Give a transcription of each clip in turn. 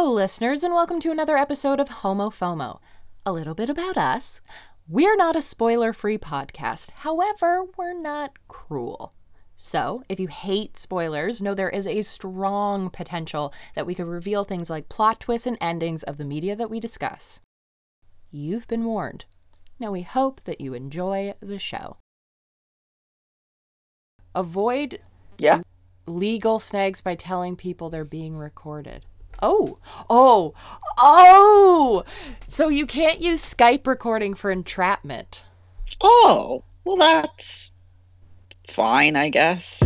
Hello, listeners, and welcome to another episode of Homo FOMO. A little bit about us. We're not a spoiler free podcast. However, we're not cruel. So, if you hate spoilers, know there is a strong potential that we could reveal things like plot twists and endings of the media that we discuss. You've been warned. Now, we hope that you enjoy the show. Avoid Yeah. legal snags by telling people they're being recorded. Oh, oh, oh! So you can't use Skype recording for entrapment. Oh, well, that's fine, I guess.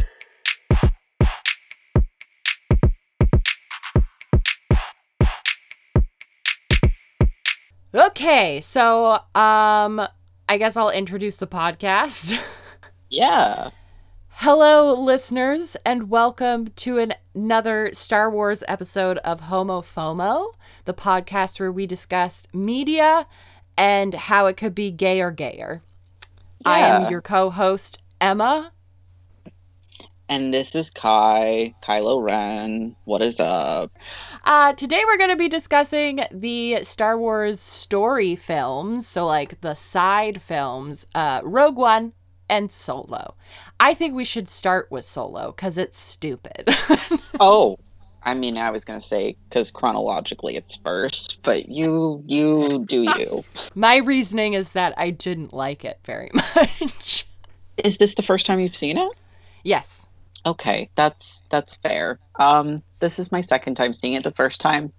Okay, so um I guess I'll introduce the podcast. Yeah. Hello listeners and welcome to an- another Star Wars episode of Homo FOMO, the podcast where we discuss media and how it could be gay or gayer. I am your co-host Emma. And this is Kai, Kylo Ren. What is up? Uh, today we're going to be discussing the Star Wars story films, so like the side films, uh, Rogue One and Solo. I think we should start with Solo because it's stupid. Oh, I mean, I was gonna say because chronologically it's first, but you you do you. My reasoning is that I didn't like it very much. is this the first time you've seen it? yes. Okay, that's that's fair. Um, this is my second time seeing it. The first time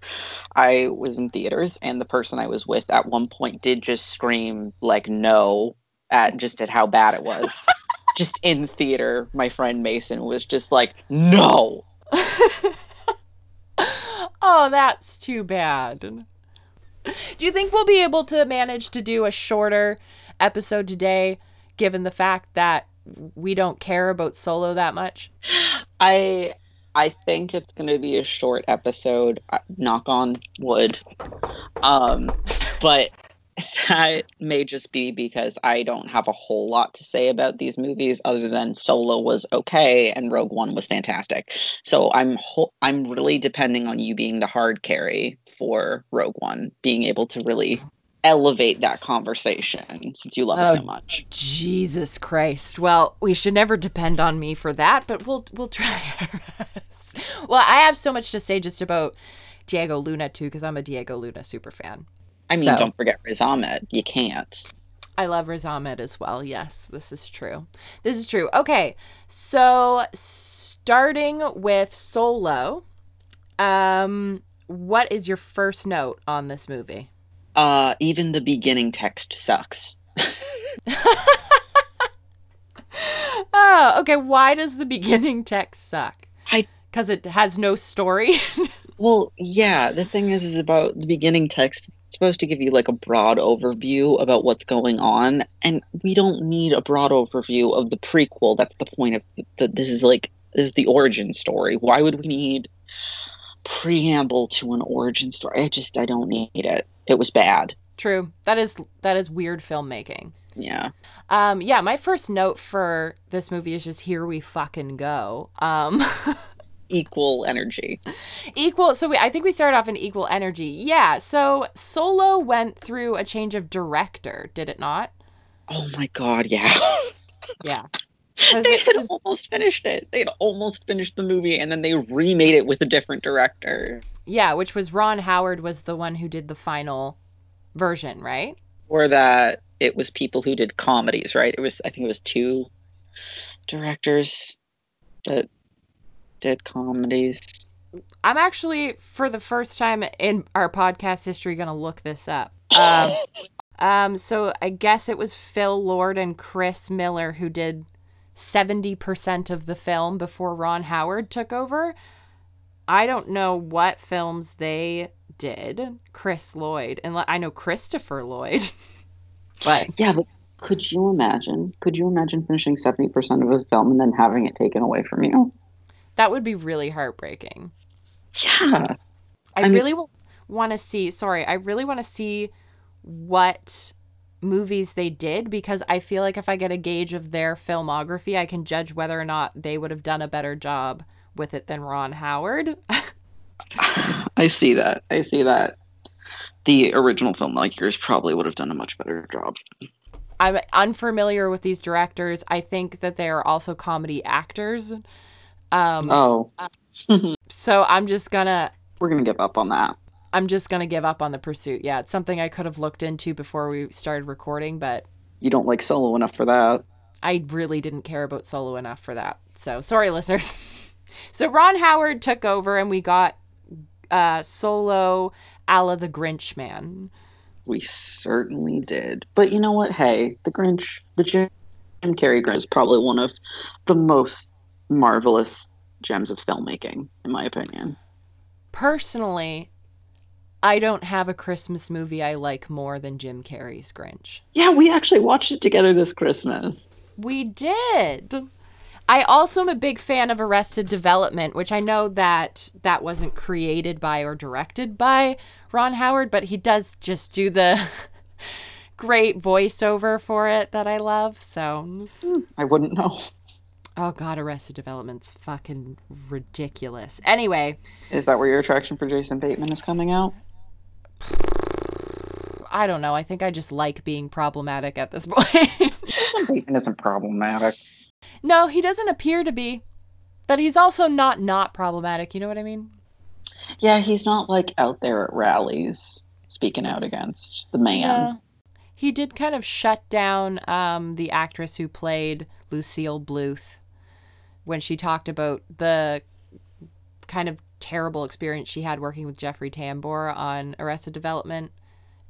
I was in theaters, and the person I was with at one point did just scream like "no" at just at how bad it was. just in theater, my friend Mason was just like "no." Oh, that's too bad. Do you think we'll be able to manage to do a shorter episode today, given the fact that we don't care about Solo that much? I I think it's going to be a short episode. uh, Knock on wood. Um, but that may just be because I don't have a whole lot to say about these movies other than Solo was okay and Rogue One was fantastic. So I'm ho- I'm really depending on you being the hard carry for Rogue One, being able to really elevate that conversation since you love it so Oh, much. Jesus Christ. Well, we should never depend on me for that, but we'll we'll try our best. Well, I have so much to say just about Diego Luna too, because I'm a Diego Luna super fan. I mean, So- don't forget Riz Ahmed. You can't. I love Riz Ahmed as well. Yes, this is true. This is true. Okay, so starting with Solo, um, what is your first note on this movie? Uh, even the beginning text sucks. Oh, okay. Why does the beginning text suck? I- because it has no story. Well, yeah, the thing is, is about the beginning text. Supposed to give you like a broad overview about what's going on, and we don't need a broad overview of the prequel. That's the point of that this is like this is the origin story. Why would we need preamble to an origin story? I just I don't need it. It was bad. True. That is that is weird filmmaking. Yeah. Um, yeah, my first note for this movie is just here we fucking go. Um, Equal energy. equal. So we, I think we started off in equal energy. Yeah. So Solo went through a change of director, did it not? Oh my god, yeah. Yeah. they had almost finished it. They had almost finished the movie, and then they remade it with a different director. Yeah, which was Ron Howard was the one who did the final version, right? or that it was people who did comedies, right? It was I think it was two directors that did comedies. I'm actually for the first time in our podcast history going to look this up. Um, um, so I guess it was Phil Lord and Chris Miller who did 70% of the film before Ron Howard took over. I don't know what films they did. Chris Lloyd and I know Christopher Lloyd. but yeah, but could you imagine? Could you imagine finishing seventy percent of a film and then having it taken away from you? That would be really heartbreaking. Yeah. I, I mean- really want to see, sorry, I really want to see what movies they did because I feel like if I get a gauge of their filmography, I can judge whether or not they would have done a better job with it than Ron Howard. I see that. I see that. The original filmmakers probably would have done a much better job. I'm unfamiliar with these directors. I think that they are also comedy actors. Um, Oh, so I'm just gonna we're gonna give up on that. I'm just gonna give up on the pursuit. Yeah, it's something I could have looked into before we started recording, but You don't like Solo enough for that. I really didn't care about Solo enough for that. So sorry, listeners. so Ron Howard took over, and we got uh, Solo, a la the Grinch man. We certainly did. But you know what? Hey, the Grinch, the Jim Carrey Grinch is probably one of the most marvelous gems of filmmaking, in my opinion. Personally, I don't have a Christmas movie I like more than Jim Carrey's Grinch. Yeah, we actually watched it together this Christmas. We did. I also am a big fan of Arrested Development, which I know that that wasn't created by or directed by Ron Howard, but he does just do the great voiceover for it that I love. So, hmm, I wouldn't know. Oh god, Arrested Development's fucking ridiculous. Anyway, Is that where your attraction for Jason Bateman is coming out? I don't know. I think I just like being problematic at this point. Jason Bateman isn't problematic. no, he doesn't appear to be, but he's also not not problematic. You know what I mean? Yeah, he's not like out there at rallies speaking out against the man. He did kind of shut down um, the actress who played Lucille Bluth when she talked about the kind of terrible experience she had working with Jeffrey Tambor on Arrested Development.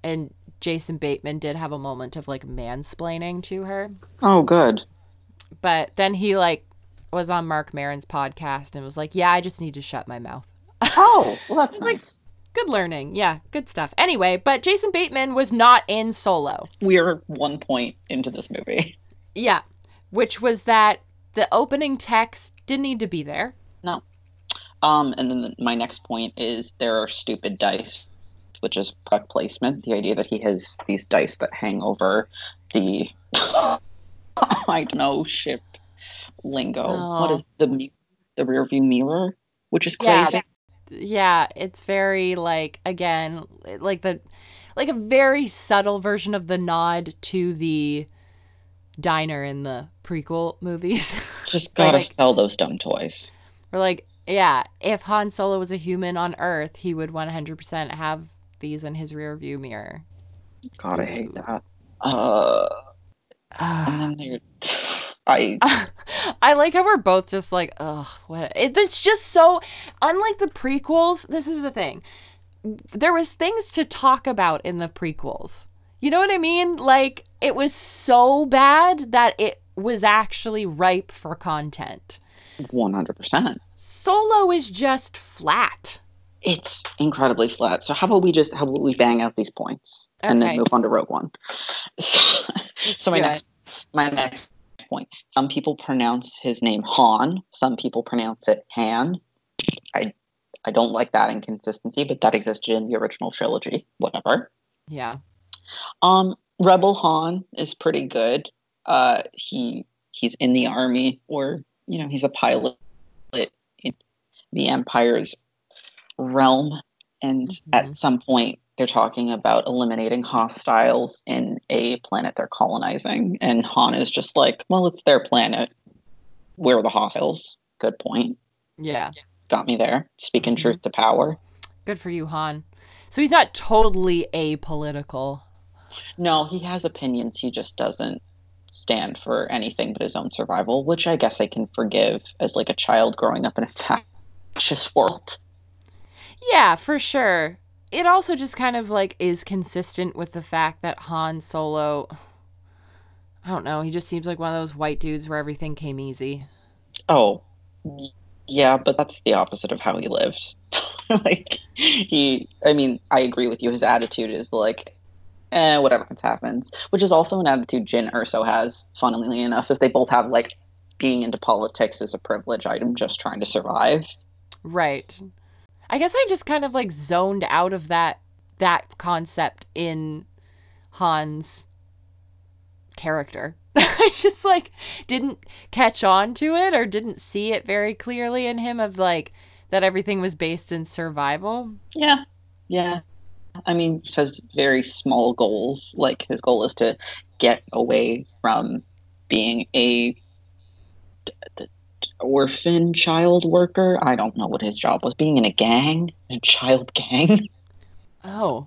And Jason Bateman did have a moment of like mansplaining to her. Oh, good. But then he like was on Marc Maron's podcast and was like, "Yeah, I just need to shut my mouth." Oh, well, that's nice. Good learning. Yeah, good stuff. Anyway, but Jason Bateman was not in Solo. We are one point into this movie. Yeah, which was that the opening text didn't need to be there. No. Um, and then the, my next point is there are stupid dice, which is product placement. The idea that he has these dice that hang over the, I don't know, ship lingo. What Oh. is the the rear view mirror? Which is Yeah. crazy. Yeah, it's very like again, like the like a very subtle version of the nod to the diner in the prequel movies. Just gotta Like- sell those dumb toys. Or like, yeah, if Han Solo was a human on Earth, he would 100% have these in his rear view mirror. God, I hate that. Uh, and then I I like how we're both just like, ugh, what? It, it's just so unlike the prequels. This is the thing. There was things to talk about in the prequels. You know what I mean? Like it was so bad that it was actually ripe for content. one hundred percent. Solo is just flat. It's incredibly flat. So how about we just how about we bang out these points and then move on to Rogue One? So, so my do next my next point. Some people pronounce his name Han. Some people pronounce it Han. I I don't like that inconsistency, but that existed in the original trilogy. Whatever. Yeah. Um, Rebel Han is pretty good. Uh, he he's in the army, or you know, he's a pilot in the Empire's realm, and Mhm. at some point they're talking about eliminating hostiles in a planet they're colonizing, and Han is just like, "Well, it's their planet. We're the hostiles." Good point. Yeah. Got me there. Speaking Mhm. truth to power. Good for you, Han. So he's not totally apolitical. No, he has opinions. He just doesn't stand for anything but his own survival, which I guess I can forgive as like a child growing up in a fascist world. Yeah, for sure. It also just kind of like is consistent with the fact that Han Solo I don't know, he just seems like one of those white dudes where everything came easy. Oh, yeah, but that's the opposite of how he lived. like he, I mean, I agree with you. His attitude is like, eh, whatever happens, which is also an attitude Jyn Erso has. Funnily enough, is they both have like being into politics is a privilege. I'm just trying to survive. Right. I guess I just kind of like zoned out of that that concept in Han's character. I just like didn't catch on to it or didn't see it very clearly in him of like that everything was based in survival. Yeah, yeah. I mean, he has very small goals. Like his goal is to get away from being a d- d- orphan child worker. I don't know what his job was. Being in a gang, a child gang. Oh.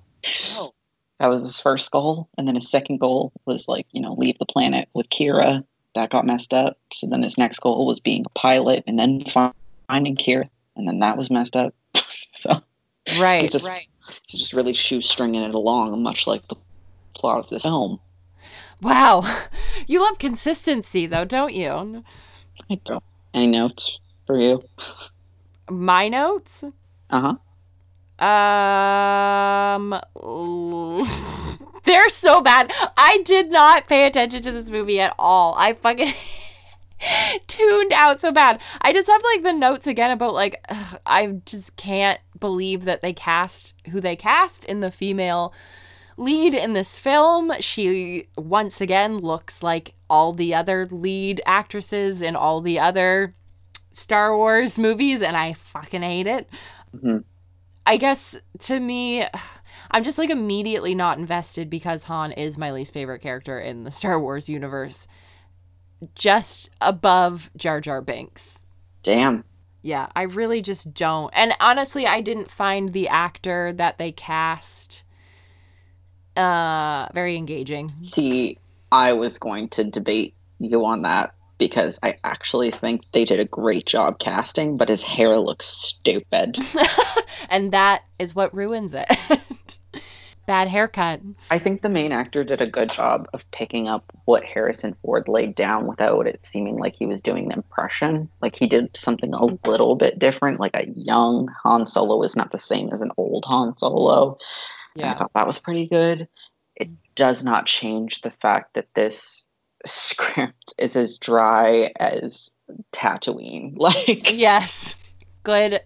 Oh. That was his first goal, and then his second goal was like you know leave the planet with Qi'ra. That got messed up. So then his next goal was being a pilot, and then finding Qi'ra, and then that was messed up. so Right, He's just- right. He's just really shoestringing it along, much like the plot of this film. Wow. You love consistency though, don't you? I don't. Any notes for you? My notes? Uh huh. Um, they're so bad. I did not pay attention to this movie at all. I fucking tuned out so bad. I just have like the notes again about like ugh, I just can't believe that they cast who they cast in the female lead in this film. She once again looks like all the other lead actresses in all the other Star Wars movies, and I fucking hate it. Mhm. I guess to me, I'm just like immediately not invested because Han is my least favorite character in the Star Wars universe, just above Jar Jar Binks. Damn. Yeah, I really just don't. And honestly, I didn't find the actor that they cast uh very engaging. See, I was going to debate you on that because I actually think they did a great job casting, but his hair looks stupid. And that is what ruins it. Bad haircut. I think the main actor did a good job of picking up what Harrison Ford laid down without it seeming like he was doing an impression. Like he did something a little bit different. Like a young Han Solo is not the same as an old Han Solo. And I thought that was pretty good. It does not change the fact that this script is as dry as Tatooine. Like, Yes. Good.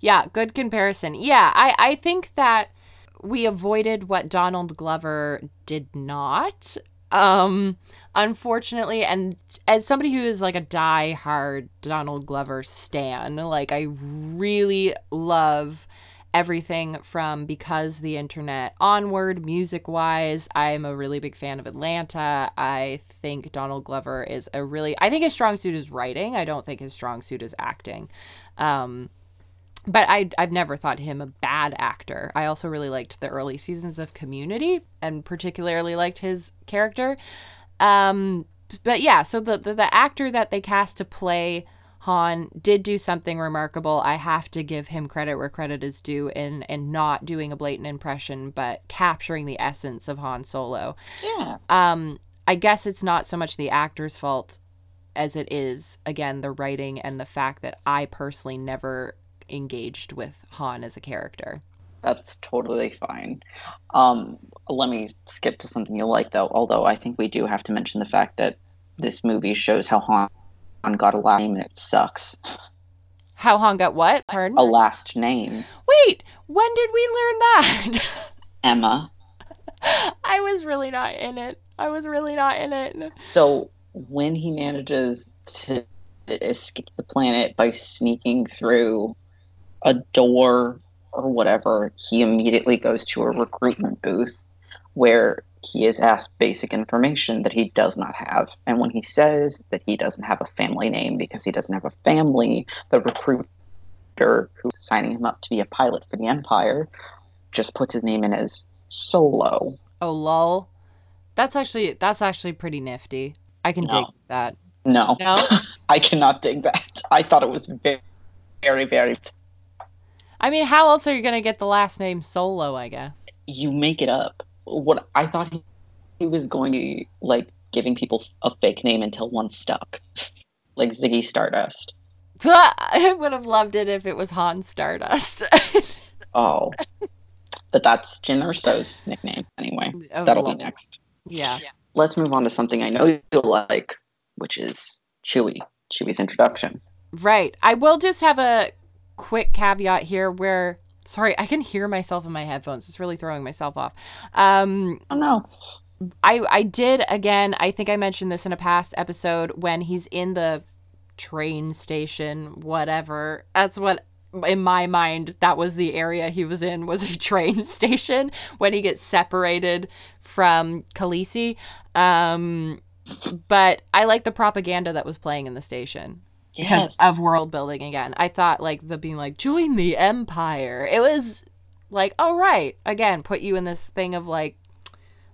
Yeah, good comparison. Yeah, I, I think that we avoided what Donald Glover did not. Um, unfortunately, and as somebody who is like a die-hard Donald Glover stan, like I really love everything from because the internet onward music wise i'm a really big fan of atlanta i think donald glover is a really i think his strong suit is writing i don't think his strong suit is acting um but I, I've never thought him a bad actor. I also really liked the early seasons of Community and particularly liked his character. Um, but yeah, so the, the, the actor that they cast to play Han did do something remarkable. I have to give him credit where credit is due in, in not doing a blatant impression, but capturing the essence of Han Solo. yeah. Um, I guess it's not so much the actor's fault as it is, again, the writing and the fact that I personally never engaged with Han as a character. That's totally fine. Um, let me skip to something you'll like, though. Although I think we do have to mention the fact that this movie shows how Han got a last name and it sucks. How Han got what? Pardon? A last name, Wait, when did we learn that? Emma. I was really not in it. I was really not in it. So when he manages to escape the planet by sneaking through a door or whatever, he immediately goes to a recruitment booth where he is asked basic information that he does not have. And when he says that he doesn't have a family name because he doesn't have a family, the recruiter who's signing him up to be a pilot for the Empire just puts his name in as Solo. Oh lol. That's actually that's actually pretty nifty. I can No. dig that. No, No? I cannot dig that. I thought it was very, very, very. I mean, how else are you gonna get the last name Solo? I guess. You make it up. What I thought he, he was going to like giving people a fake name until one stuck, like Ziggy Stardust. I would have loved it if it was Han Stardust. Oh, but that's Jyn Erso's nickname anyway. That'll be next. Yeah. Let's move on to something I know you'll like, which is Chewie. Chewie's introduction. Right. I will just have a quick caveat here where sorry, I can hear myself in my headphones. It's really throwing myself off. Um Oh no. I I did again, I think I mentioned this in a past episode when he's in the train station, whatever. That's what in my mind that was the area he was in was a train station when he gets separated from Khaleesi. Um, but I like the propaganda that was playing in the station because Yes. of world building again. I thought like the being like join the empire. It was like, oh right, again, put you in this thing of like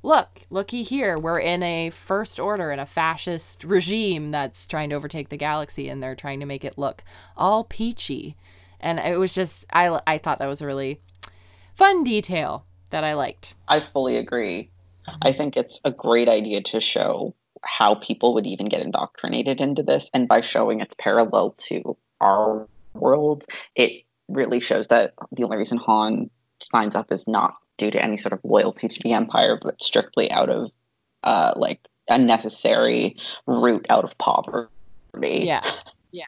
look, looky here, we're in a first order in a fascist regime that's trying to overtake the galaxy and they're trying to make it look all peachy. And it was just I I thought that was a really fun detail that I liked. I fully agree. I think it's a great idea to show how people would even get indoctrinated into this. And by showing it's parallel to our world, it really shows that the only reason Han signs up is not due to any sort of loyalty to the Empire, but strictly out of uh, like a necessary route out of poverty. Yeah. Yeah.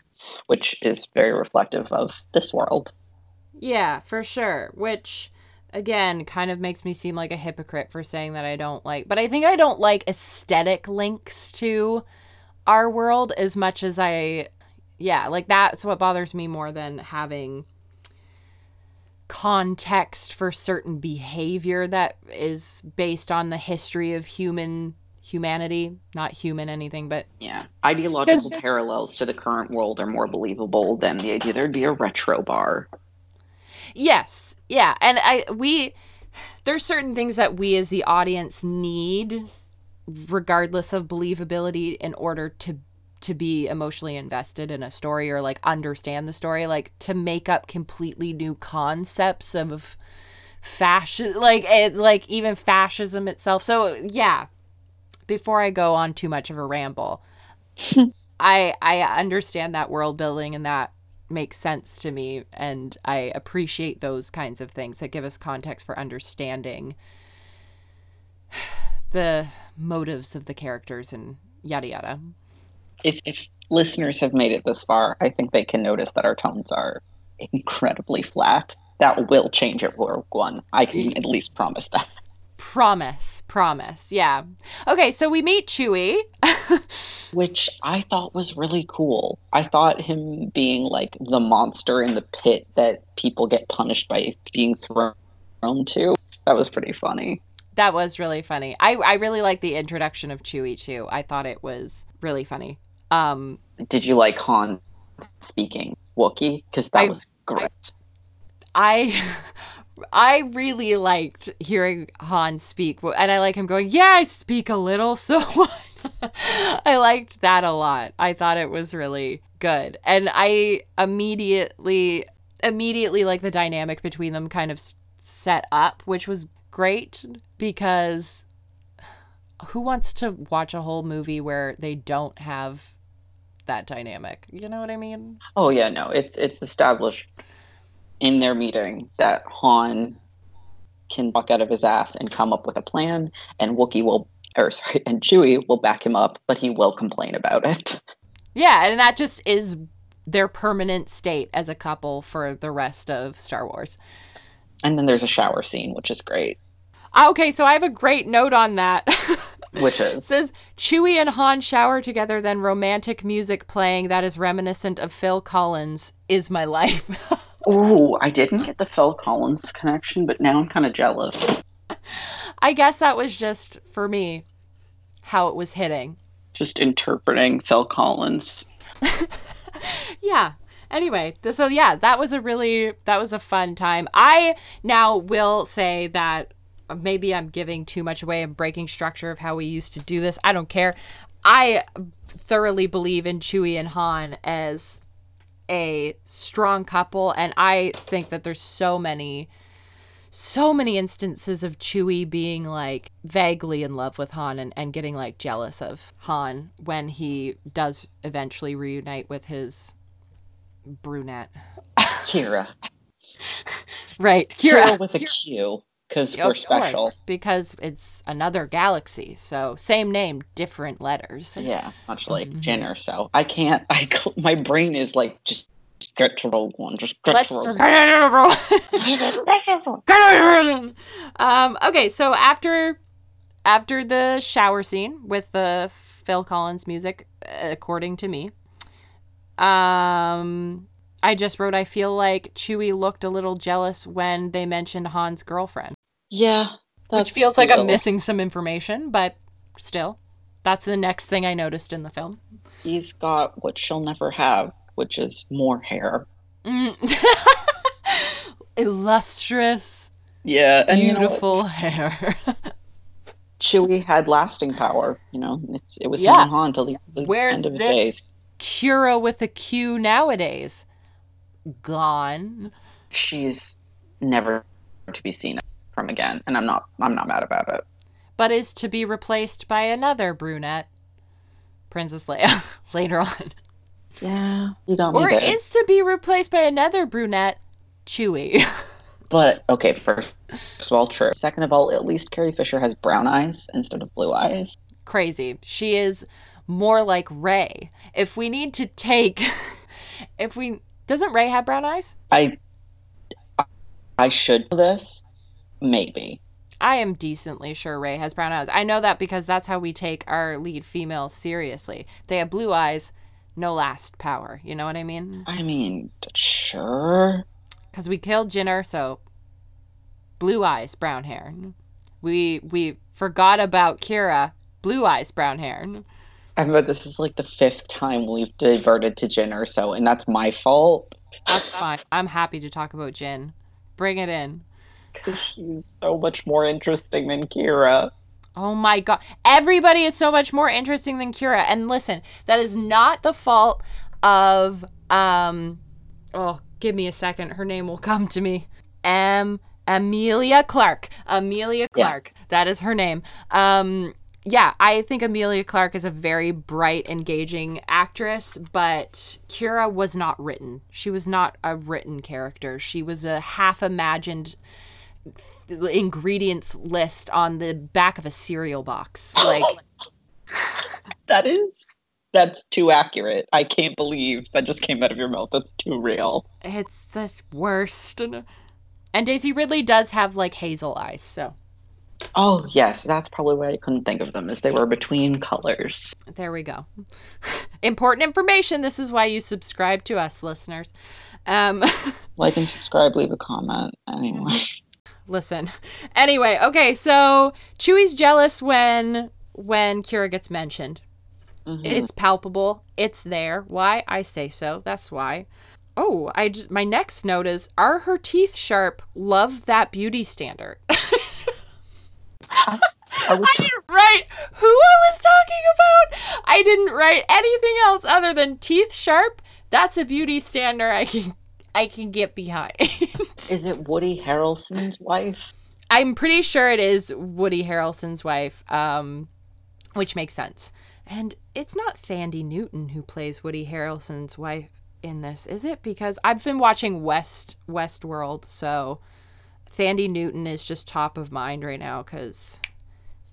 Which is very reflective of this world. Yeah, for sure. Which again kind of makes me seem like a hypocrite for saying that I don't like but I think I don't like aesthetic links to our world as much as I yeah, like that's what bothers me more than having context for certain behavior that is based on the history of human humanity, not human anything, but Yeah. Ideological parallels to the current world are more believable than the idea there'd be a retro bar. Yes. Yeah. And I we there's certain things that we as the audience need regardless of believability in order to to be emotionally invested in a story or like understand the story like to make up completely new concepts of fashion like it, like even fascism itself so yeah before i go on too much of a ramble i i understand that world building and that makes sense to me and I appreciate those kinds of things that give us context for understanding the motives of the characters and yada yada. If, if listeners have made it this far, I think they can notice that our tones are incredibly flat. That will change at Rogue One. I can mm. at least promise that. Promise, promise. Yeah. Okay, so we meet Chewie. Which I thought was really cool. I thought him being like the monster in the pit that people get punished by being thrown to. That was pretty funny. That was really funny. I I really like the introduction of Chewie too. I thought it was really funny. Um Did you like Han speaking Wookiee? Because that I- was great. I I really liked hearing Han speak, and I like him going, "Yeah, I speak a little." So I liked that a lot. I thought it was really good, and I immediately immediately like the dynamic between them kind of set up, which was great because who wants to watch a whole movie where they don't have that dynamic? You know what I mean? Oh yeah, no, it's it's established in their meeting that Han can walk out of his ass and come up with a plan, and Wookiee will, or sorry, and Chewie will back him up, but he will complain about it. Yeah, and that just is their permanent state as a couple for the rest of Star Wars. And then there's a shower scene, which is great. Ah, Okay, so I have a great note on that. Which It is says Chewie and Han shower together, then romantic music playing that is reminiscent of Phil Collins is my life. oh, I didn't get the Phil Collins connection, but now I'm kind of jealous. I guess that was just for me how it was hitting. Just interpreting Phil Collins. yeah anyway so yeah that was a really that was a fun time i now will say that maybe i'm giving too much away and breaking structure of how we used to do this i don't care i thoroughly believe in chewie and han as a strong couple and i think that there's so many so many instances of Chewie being like vaguely in love with Han and, and getting like jealous of Han when he does eventually reunite with his brunette. Qi'ra. Right. Qi'ra Qi'ra. with a Q, because we're special. Because it's another galaxy, so same name, different letters. Yeah, much like Mhm. Jenner. So I can't. I my brain is like just get to Rogue One. Just get Let's to Rogue just- One. um, okay, so after after the shower scene with the Phil Collins music, according to me, um, I just wrote, I feel like Chewie looked a little jealous when they mentioned Han's girlfriend, Yeah. which feels like I'm missing some information, but still, that's the next thing I noticed in the film. He's got what she'll never have, which is more hair. Mm. Illustrious, Yeah. And you know beautiful hair. Chewie had lasting power. You know, it's, it was Yeah. him and Han till the, the Where's end of his this days. Qi'ra with a Q nowadays? Gone. She's never to be seen from again, and I'm not. I'm not mad about it. but is to be replaced by another brunette, Princess Leia, later on. Yeah, you got Or there. is to be replaced by another brunette, Chewie. But okay, first, first of all, true. Second of all, at least Carrie Fisher has brown eyes instead of blue eyes. Crazy. She is more like Rey. If we need to take, if we doesn't Rey have brown eyes? I, I should know this, maybe. I am decently sure Rey has brown eyes. I know that because that's how we take our lead females seriously. They have blue eyes, no last power. You know what I mean? I mean, sure. because we killed Jinner, so blue eyes, brown hair. We we forgot about Qi'ra, blue eyes, brown hair. I bet this is like the fifth time we've diverted to Jyn Erso, and that's my fault. That's fine. I'm happy to talk about Jyn. Bring it in. Because she's so much more interesting than Qi'ra. Oh my god. Everybody is so much more interesting than Qi'ra. And listen, that is not the fault of um oh, give me a second. Her name will come to me. Um Emilia Clarke. Emilia Clarke. That is her name. Um yeah, I think Emilia Clarke is a very bright, engaging actress, but Qi'ra was not written. She was not a written character. She was a half imagined ingredients list on the back of a cereal box. Like, That is. That's too accurate. I can't believe that just came out of your mouth. That's too real. it's the worst. And Daisy Ridley does have like hazel eyes, so Oh yes, that's probably why I couldn't think of them, as they were between colors. there we go. Important information. This is why you subscribe to us, listeners. Um, Like and subscribe, leave a comment. Anyway. Listen. Anyway, okay, so Chewie's jealous when when Qi'ra gets mentioned. Mhm. It's palpable. It's there. Why? I say so. That's why. Oh, I j- my next note is are her teeth sharp? Love that beauty standard. Are we I didn't write who I was talking about. I didn't write anything else other than teeth sharp. That's a beauty standard I can I can get behind. Is it Woody Harrelson's wife? I'm pretty sure it is Woody Harrelson's wife, um, which makes sense. And it's not Thandie Newton who plays Woody Harrelson's wife in this, is it? Because I've been watching West Westworld, so Thandie Newton is just top of mind right now because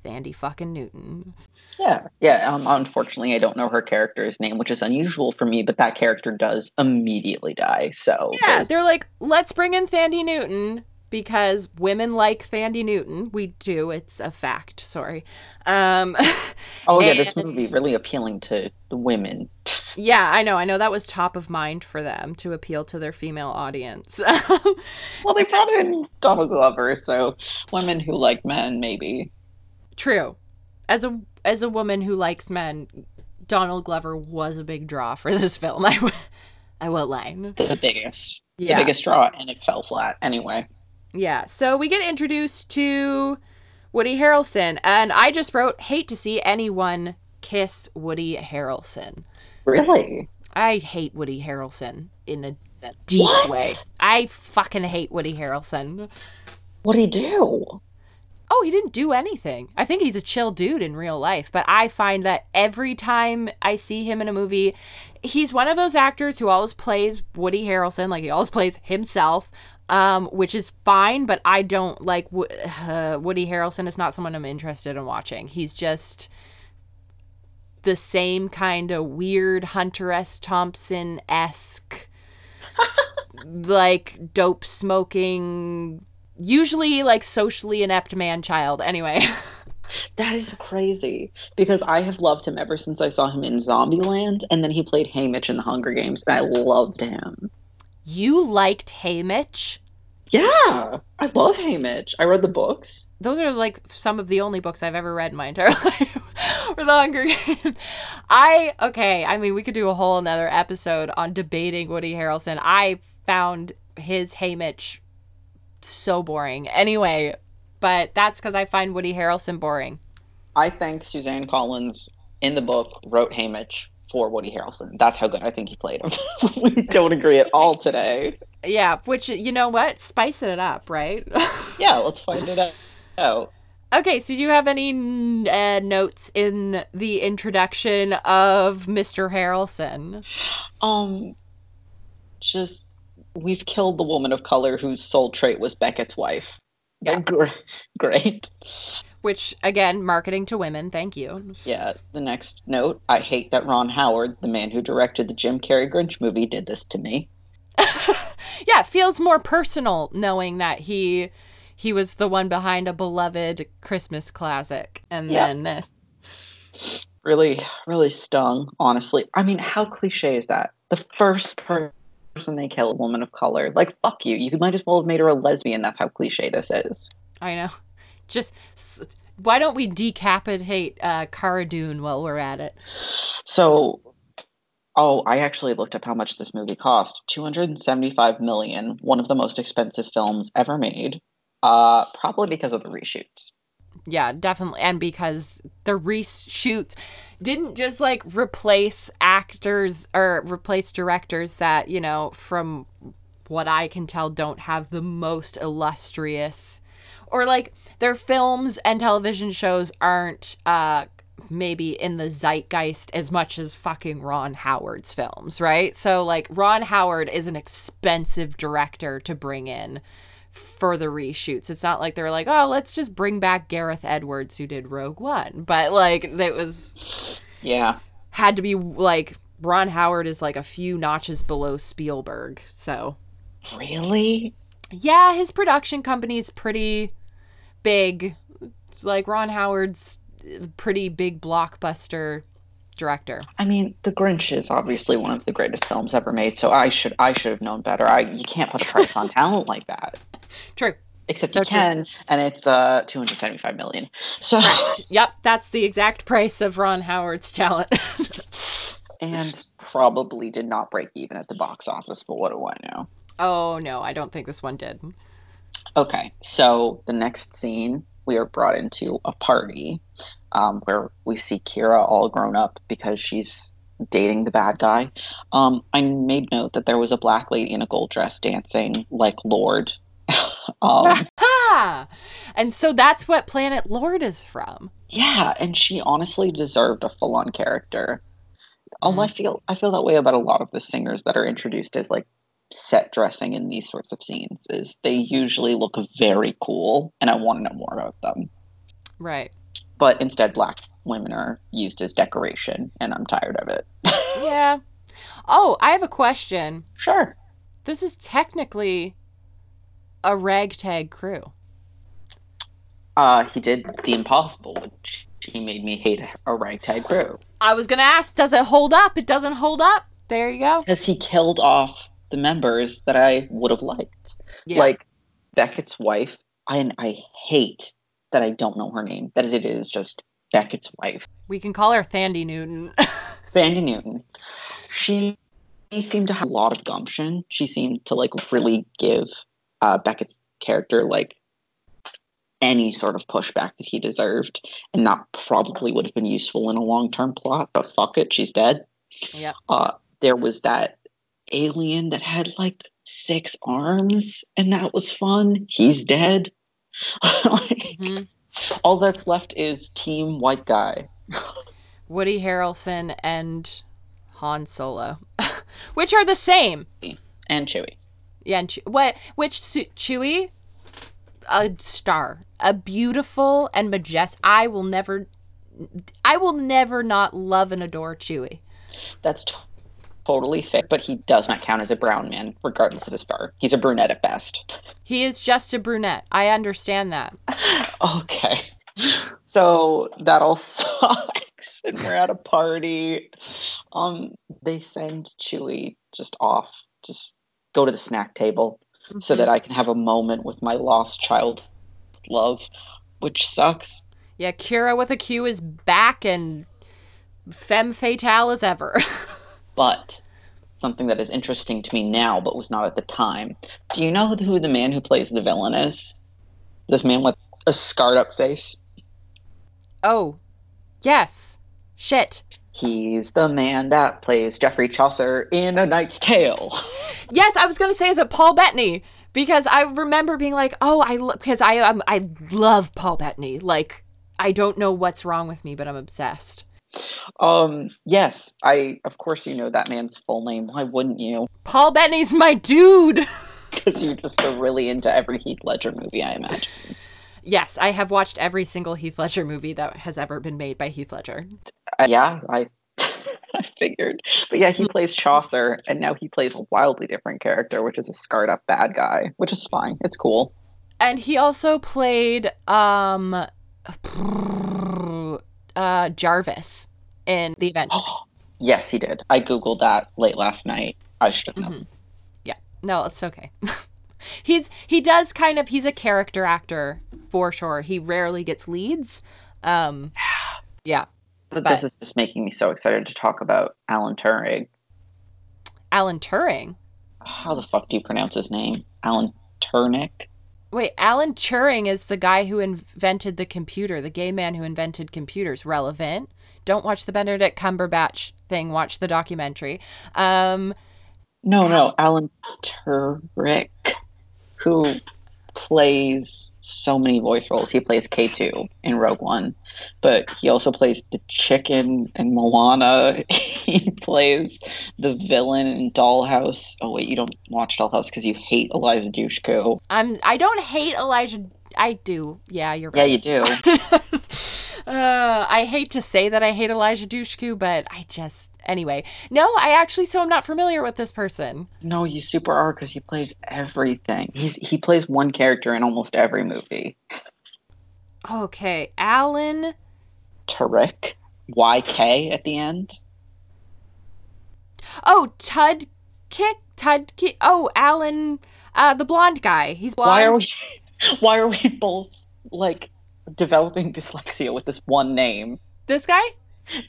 Thandie fucking Newton. Yeah. Yeah. Um, unfortunately, I don't know her character's name, which is unusual for me, but that character does immediately die. So Yeah, there's- they're like, let's bring in Thandie Newton because women like Thandie Newton. We do. It's a fact. Sorry. Um, oh yeah, this and- movie really appealing to the women. yeah, I know. I know that was top of mind for them to appeal to their female audience. Well, they brought in Donald Glover, so women who like men, maybe. True. As a as a woman who likes men, Donald Glover was a big draw for this film. I, I won't lie. The biggest, Yeah. the biggest straw, and it fell flat. Anyway, Yeah. So we get introduced to Woody Harrelson, and I just wrote, hate to see anyone kiss Woody Harrelson. really, I hate Woody Harrelson in a deep What? way. I fucking hate Woody Harrelson. what would he do? Oh, he didn't do anything. I think he's a chill dude in real life, but I find that every time I see him in a movie, he's one of those actors who always plays Woody Harrelson, like he always plays himself, um, which is fine, but I don't like uh, Woody Harrelson is not someone I'm interested in watching. He's just the same kind of weird Hunter S. Thompson esque, like dope smoking, usually like socially inept man child. Anyway, That is crazy because I have loved him ever since I saw him in Zombieland, and then he played Haymitch in the Hunger Games, and I loved him. You liked Haymitch? Yeah, I love Haymitch. I read the books. Those are like some of the only books I've ever read in my entire life. or the Hunger Games. I okay, I mean we could do a whole another episode on debating Woody Harrelson. I found his Haymitch so boring. Anyway, but that's because I find Woody Harrelson boring. I think Suzanne Collins in the book wrote Haymitch for Woody Harrelson. That's how good I think he played him. we don't agree at all today. Yeah, which you know what, spicing it up, right? yeah, let's find it out. Okay, so do you have any uh, notes in the introduction of Mr. Harrelson? Um, just we've killed the woman of color whose sole trait was Beckett's wife. Yeah, great. Which again, marketing to women. Thank you. Yeah. The next note: I hate that Ron Howard, the man who directed the Jim Carrey Grinch movie, did this to me. yeah, it feels more personal knowing that he he was the one behind a beloved Christmas classic, and yeah. then this. Really, really stung. Honestly, I mean, how cliche is that? The first person person they kill a woman of color. Like, fuck you. You might as well have made her a lesbian. That's how cliche this is. I know. Just why don't we decapitate uh, Cara Dune while we're at it? So, oh, I actually looked up how much this movie cost. Two hundred and seventy-five million. One of the most expensive films ever made. Uh, probably because of the reshoots yeah, definitely. And because the reshoots didn't just like replace actors or replace directors that, you know, from what I can tell, don't have the most illustrious or like their films and television shows aren't uh maybe in the zeitgeist as much as fucking Ron Howard's films, right? So like Ron Howard is an expensive director to bring in for the reshoots. It's not like they're like, oh, let's just bring back Gareth Edwards who did Rogue One. But like it was Yeah. Had to be like Ron Howard is like a few notches below Spielberg. So Really? Yeah, his production company's pretty big. like Ron Howard's pretty big blockbuster director. I mean, The Grinch is obviously one of the greatest films ever made, so I should I should have known better. I you can't put a price on talent like that. True. Except you can, true. and it's uh 275 million. So right. Yep, that's the exact price of Ron Howard's talent. and probably did not break even at the box office, but what do I know? Oh no, I don't think this one did. Okay, so the next scene we are brought into a party um, where we see Qi'ra all grown up because she's dating the bad guy. Um, I made note that there was a black lady in a gold dress dancing like Lorde. um, and so that's what Planet Lorde is from. Yeah, and she honestly deserved a full-on character. Um, I feel I feel that way about a lot of the singers that are introduced as like set dressing in these sorts of scenes. Is they usually look very cool, and I want to know more about them. Right. But instead, black women are used as decoration, and I'm tired of it. yeah. Oh, I have a question. Sure. This is technically a ragtag crew? Uh, he did the impossible, which he made me hate a ragtag crew. I was gonna ask, does it hold up? It doesn't hold up. There you go. Because he killed off the members that I would have liked, yeah. like Beckett's wife. I I hate that I don't know her name. That it is just Beckett's wife. We can call her Thandie Newton. Thandie Newton. She, she seemed to have a lot of gumption. She seemed to like really give uh, Beckett's character like any sort of pushback that he deserved, and that probably would have been useful in a long term plot. But fuck it, she's dead. Yeah. Uh, there was that alien that had like six arms, and that was fun. He's dead. like, mm-hmm. All that's left is Team White Guy. Woody Harrelson and Han Solo, which are the same. And Chewie. Yeah, and Chew- what? Which Su- Chewie? A star, a beautiful and majestic. I will never, I will never not love and adore Chewie. That's totally fair, but he does not count as a brown man, regardless of his fur. He's a brunette at best. He is just a brunette. I understand that. okay, so that all sucks, and we're at a party. Um, they send Chewie just off, just go to the snack table so that I can have a moment with my lost child love, which sucks. Yeah, Qi'ra with a Q is back and femme fatale as ever. But something that is interesting to me now, but was not at the time. Do you know who the man who plays the villain is? This man with a scarred up face. oh, yes. Shit. He's the man that plays Geoffrey Chaucer in A Knight's Tale. Yes, I was gonna say, is it Paul Bettany? Because I remember being like, oh, I because I um, I love Paul Bettany. Like, I don't know what's wrong with me, but I'm obsessed. Um, yes, I of course you know that man's full name. Why wouldn't you? Paul Bettany's my dude. Because you just are really into every Heath Ledger movie, I imagine. yes, I have watched every single Heath Ledger movie that has ever been made by Heath Ledger. Uh, yeah, I I figured. But yeah, he plays Chaucer, and now he plays a wildly different character, which is a scarred up bad guy, which is fine. It's cool. And he also played um uh Jarvis in The Avengers. Yes, he did. I googled that late last night. I should have known. Yeah. No, it's okay. he's he does kind of he's a character actor for sure. He rarely gets leads. Um yeah. But, But- this is just making me so excited to talk about Alan Turing. Alan Turing. How the fuck do you pronounce his name? Alan Turnick? Wait, Alan Turing is the guy who invented the computer, the gay man who invented computers. Relevant. Don't watch the Benedict Cumberbatch thing, watch the documentary. Um No, no, Alan Turek, who plays so many voice roles. He plays K2 in Rogue One, but he also plays the chicken in Moana. he plays the villain in Dollhouse. Oh wait, you don't watch Dollhouse because you hate Eliza Dushku. I'm I don't hate Elijah I do. Yeah, you're Yeah, you do. Uh, I hate to say that I hate Elijah Dushku, but I just anyway. No, I actually so I'm not familiar with this person. no, you super are because he plays everything. He's he plays one character in almost every movie. Okay, Alan. Turek, YK at the end. Oh, Tud Kick Tud Kick. Oh, Alan, uh, the blonde guy. He's blonde. Why are we why are we both like developing dyslexia with this one name? This guy?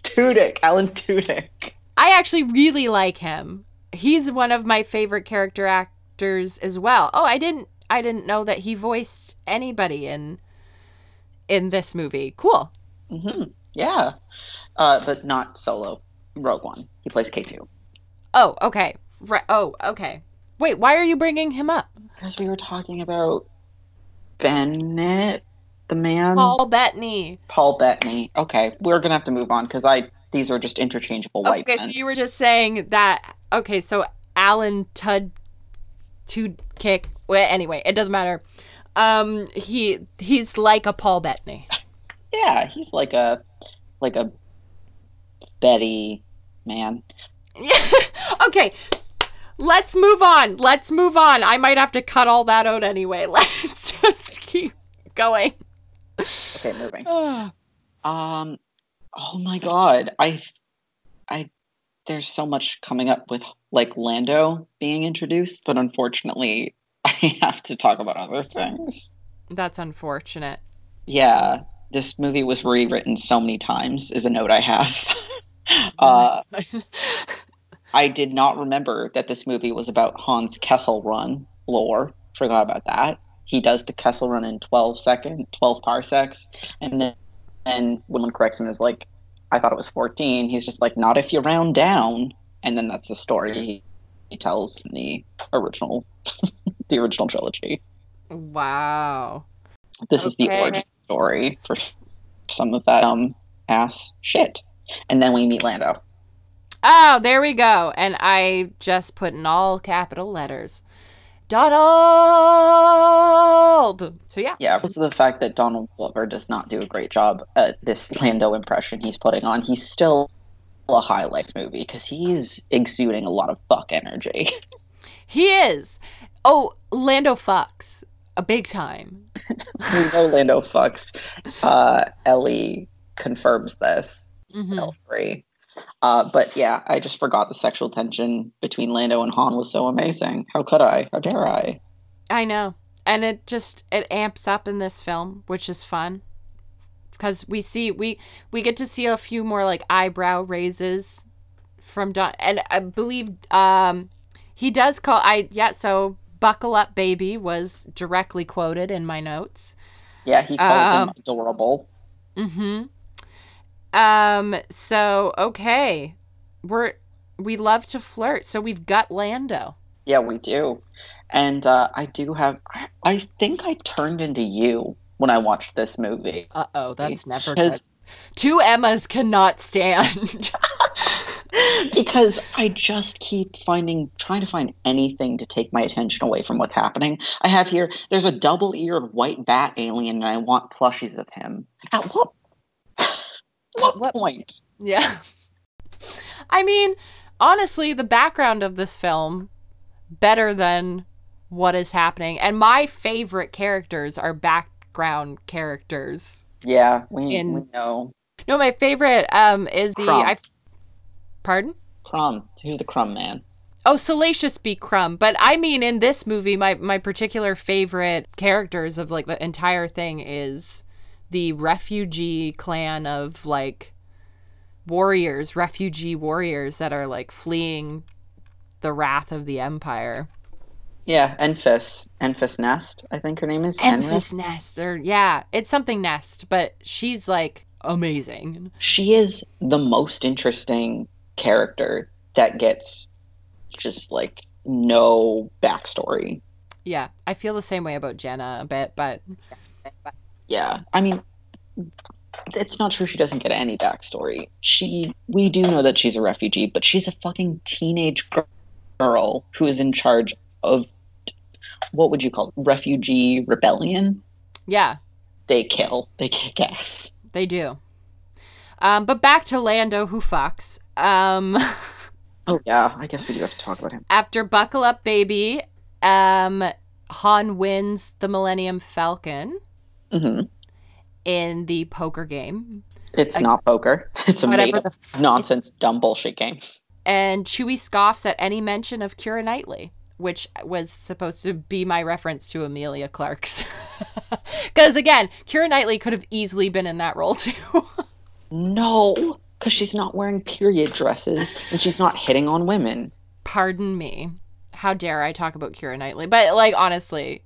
Tudyk, Alan Tudyk. I actually really like him. He's one of my favorite character actors as well. Oh, I didn't I didn't know that he voiced anybody in in this movie. Cool. hmm Yeah, uh, but not solo. Rogue One. He plays K two. Oh, okay. Right. Oh, okay. Wait, why are you bringing him up? Because we were talking about Bennett, the man, Paul Bettany. Paul Bettany. Okay, we're gonna have to move on because I these are just interchangeable white Okay, men. so you were just saying that. Okay, so Alan Tud, Tud Kick. Well, anyway, it doesn't matter. Um, he he's like a Paul Bettany. Yeah, he's like a like a Betty man. okay, let's move on. Let's move on. I might have to cut all that out anyway. Let's just keep going. Okay, moving. Um, oh my god, I, I, there's so much coming up with like Lando being introduced, but unfortunately, I have to talk about other things. That's unfortunate. Yeah, this movie was rewritten so many times. Is a note I have. uh, I did not remember that this movie was about Hans Kessel Run lore. Forgot about that. He does the Kessel Run in 12 second, 12 parsecs, and then and when one corrects him is like, I thought it was 14. He's just like, not if you round down, and then that's the story he, he tells in the original, the original trilogy. Wow. This is the origin story for some of that um ass shit, and then we meet Lando. Oh, there we go. And I just put in all capital letters. Donald. So yeah. Yeah, because of the fact that Donald Glover does not do a great job at this Lando impression he's putting on, he's still a highlights movie because he's exuding a lot of fuck energy. He is. Oh, Lando fucks a big time. we know Lando fucks. Uh, Ellie confirms this. Mhm. L3. Uh, but yeah, I just forgot the sexual tension between Lando and Han was so amazing. How could I? How dare I? I know. And it just it amps up in this film, which is fun. Cuz we see we we get to see a few more like eyebrow raises from Don and I believe um he does call I yeah, so buckle up baby was directly quoted in my notes. Yeah, he calls Um, him adorable. Mhm. Um so okay. We're we love to flirt. So we've got Lando. Yeah, we do. And uh, I do have. I, I think I turned into you when I watched this movie. Uh oh, that's never good. Two Emmas cannot stand. because I just keep finding trying to find anything to take my attention away from what's happening. I have here there's a double-eared white bat alien and I want plushies of him. At what what, what- point? Yeah. I mean, honestly, the background of this film better than what is happening. And my favorite characters are background characters. Yeah, we, In- we know. No, my favorite um is the Crumb. I Pardon? Crumb. Who's the crumb man? Oh, Salacious B. Crumb. But I mean, in this movie, my, my particular favorite characters of like the entire thing is the refugee clan of like warriors, refugee warriors that are like fleeing the wrath of the Empire. Yeah, Enfys. Enfys Nest, I think her name is. Enfys Enfys. Nest, or yeah, it's something Nest, but she's like amazing. She is the most interesting character that gets just like no backstory. Yeah, I feel the same way about Jenna a bit, but Yeah, I mean, it's not true she doesn't get any backstory. She, we do know that she's a refugee, but she's a fucking teenage girl who is in charge of what would you call it? refugee rebellion? yeah, They kill, they kick ass. they do. Um, but back to Lando who fucks. Um, Oh yeah, I guess we do have to talk about him. after Buckle Up Baby, um, Han wins the Millennium Falcon hmm in the poker game, It's I- not poker. It's a made the up nonsense, dumb bullshit game. and Chewie scoffs at any mention of Keira Knightley, which was supposed to be my reference to Emilia Clarke's. Because again, Keira Knightley could have easily been in that role too. No, because she's not wearing period dresses and she's not hitting on women. Pardon me. How dare I talk about Keira Knightley? But like honestly,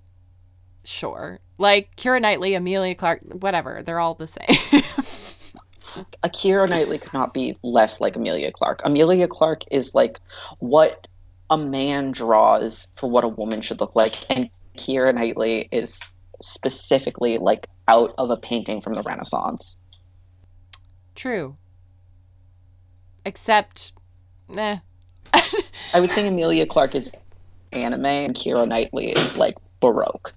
sure. Like Keira Knightley, Emilia Clarke, whatever. They're all the same. Akira Knightley could not be less like Emilia Clarke. Emilia Clarke is like what a man draws for what a woman should look like, and Keira Knightley is specifically like out of a painting from the Renaissance. True. Except, eh. I would say Emilia Clarke is anime, and Keira Knightley is like baroque.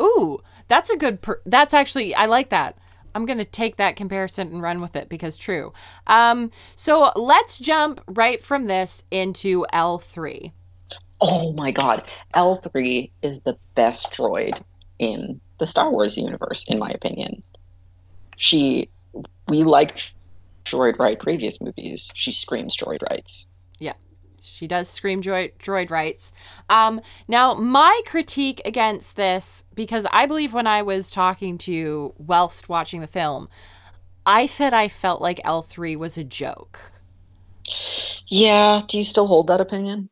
Ooh, that's a good. Per- that's actually I like that. I'm gonna take that comparison and run with it because true. Um, so let's jump right from this into L three. Oh my god, L3 is the best droid in the Star Wars universe, in my opinion. She, we liked droid right previous movies. She screams droid rights. She does scream droid, droid rights. Um, now, my critique against this, because I believe when I was talking to you whilst watching the film, I said I felt like L3 was a joke. Yeah, do you still hold that opinion?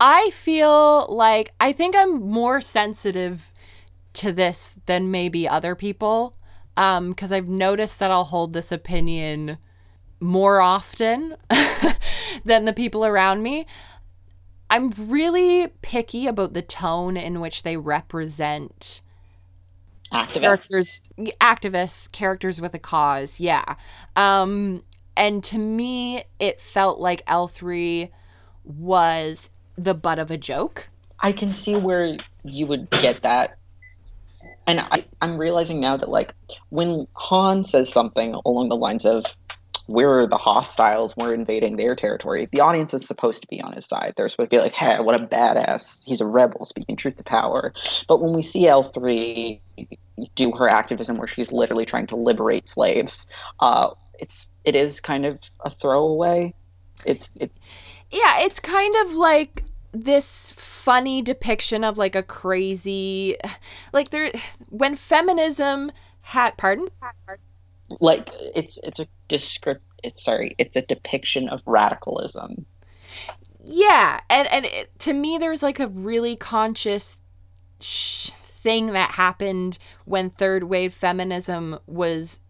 I feel like I think I'm more sensitive to this than maybe other people um because I've noticed that I'll hold this opinion more often than the people around me. I'm really picky about the tone in which they represent Activist. characters. activists, characters with a cause. Yeah. Um and to me it felt like L3 was the butt of a joke. I can see where you would get that. And I, I'm realizing now that, like, when Han says something along the lines of, we're the hostiles, we're invading their territory, the audience is supposed to be on his side. They're supposed to be like, hey, what a badass. He's a rebel speaking truth to power. But when we see L3 do her activism where she's literally trying to liberate slaves, uh, it's it is kind of a throwaway. It's it Yeah, it's kind of like this funny depiction of like a crazy like there when feminism had pardon like it's it's a descript it's sorry it's a depiction of radicalism. Yeah and and it, to me there's like a really conscious sh- thing that happened when third wave feminism was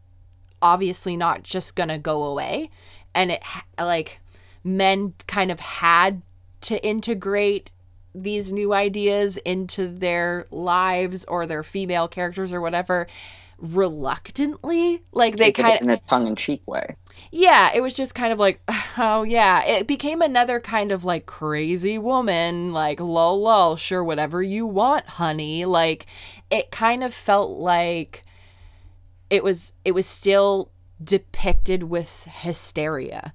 obviously not just gonna go away and it like men kind of had to integrate these new ideas into their lives or their female characters or whatever reluctantly like they They kind it in a tongue-in-cheek way yeah, it was just kind of like, oh yeah, it became another kind of like crazy woman, like lol lol, sure whatever you want, honey. Like it kind of felt like it was it was still depicted with hysteria.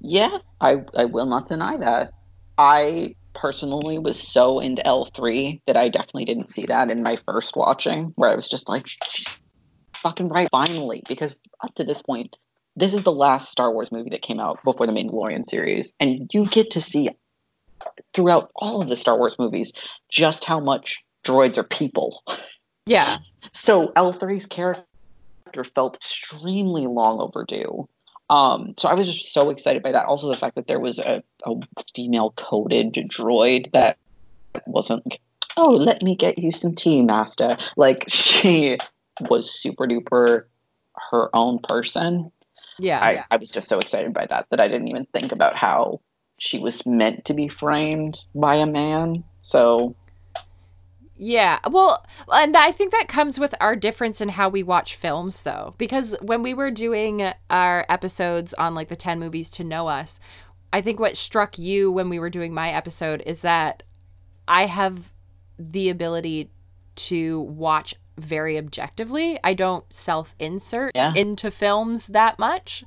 yeah i i will not deny that i personally was so into l3 that i definitely didn't see that in my first watching where i was just like she's fucking right finally because up to this point this is the last star wars movie that came out before the mandalorian series and you get to see throughout all of the star wars movies just how much droids are people Yeah. so L3's character felt extremely long overdue. Um, so I was just so excited by that. Also, the fact that there was a, a female coded droid that wasn't like, oh, let me get you some tea, master. Like she was super duper her own person. Yeah. I, I was just so excited by that that I didn't even think about how she was meant to be framed by a man. So Yeah. Well, and I think that comes with our difference in how we watch films though. Because when we were doing our episodes on like the 10 movies to know us, I think what struck you when we were doing my episode is that I have the ability to watch very objectively. I don't self-insert Yeah. into films that much.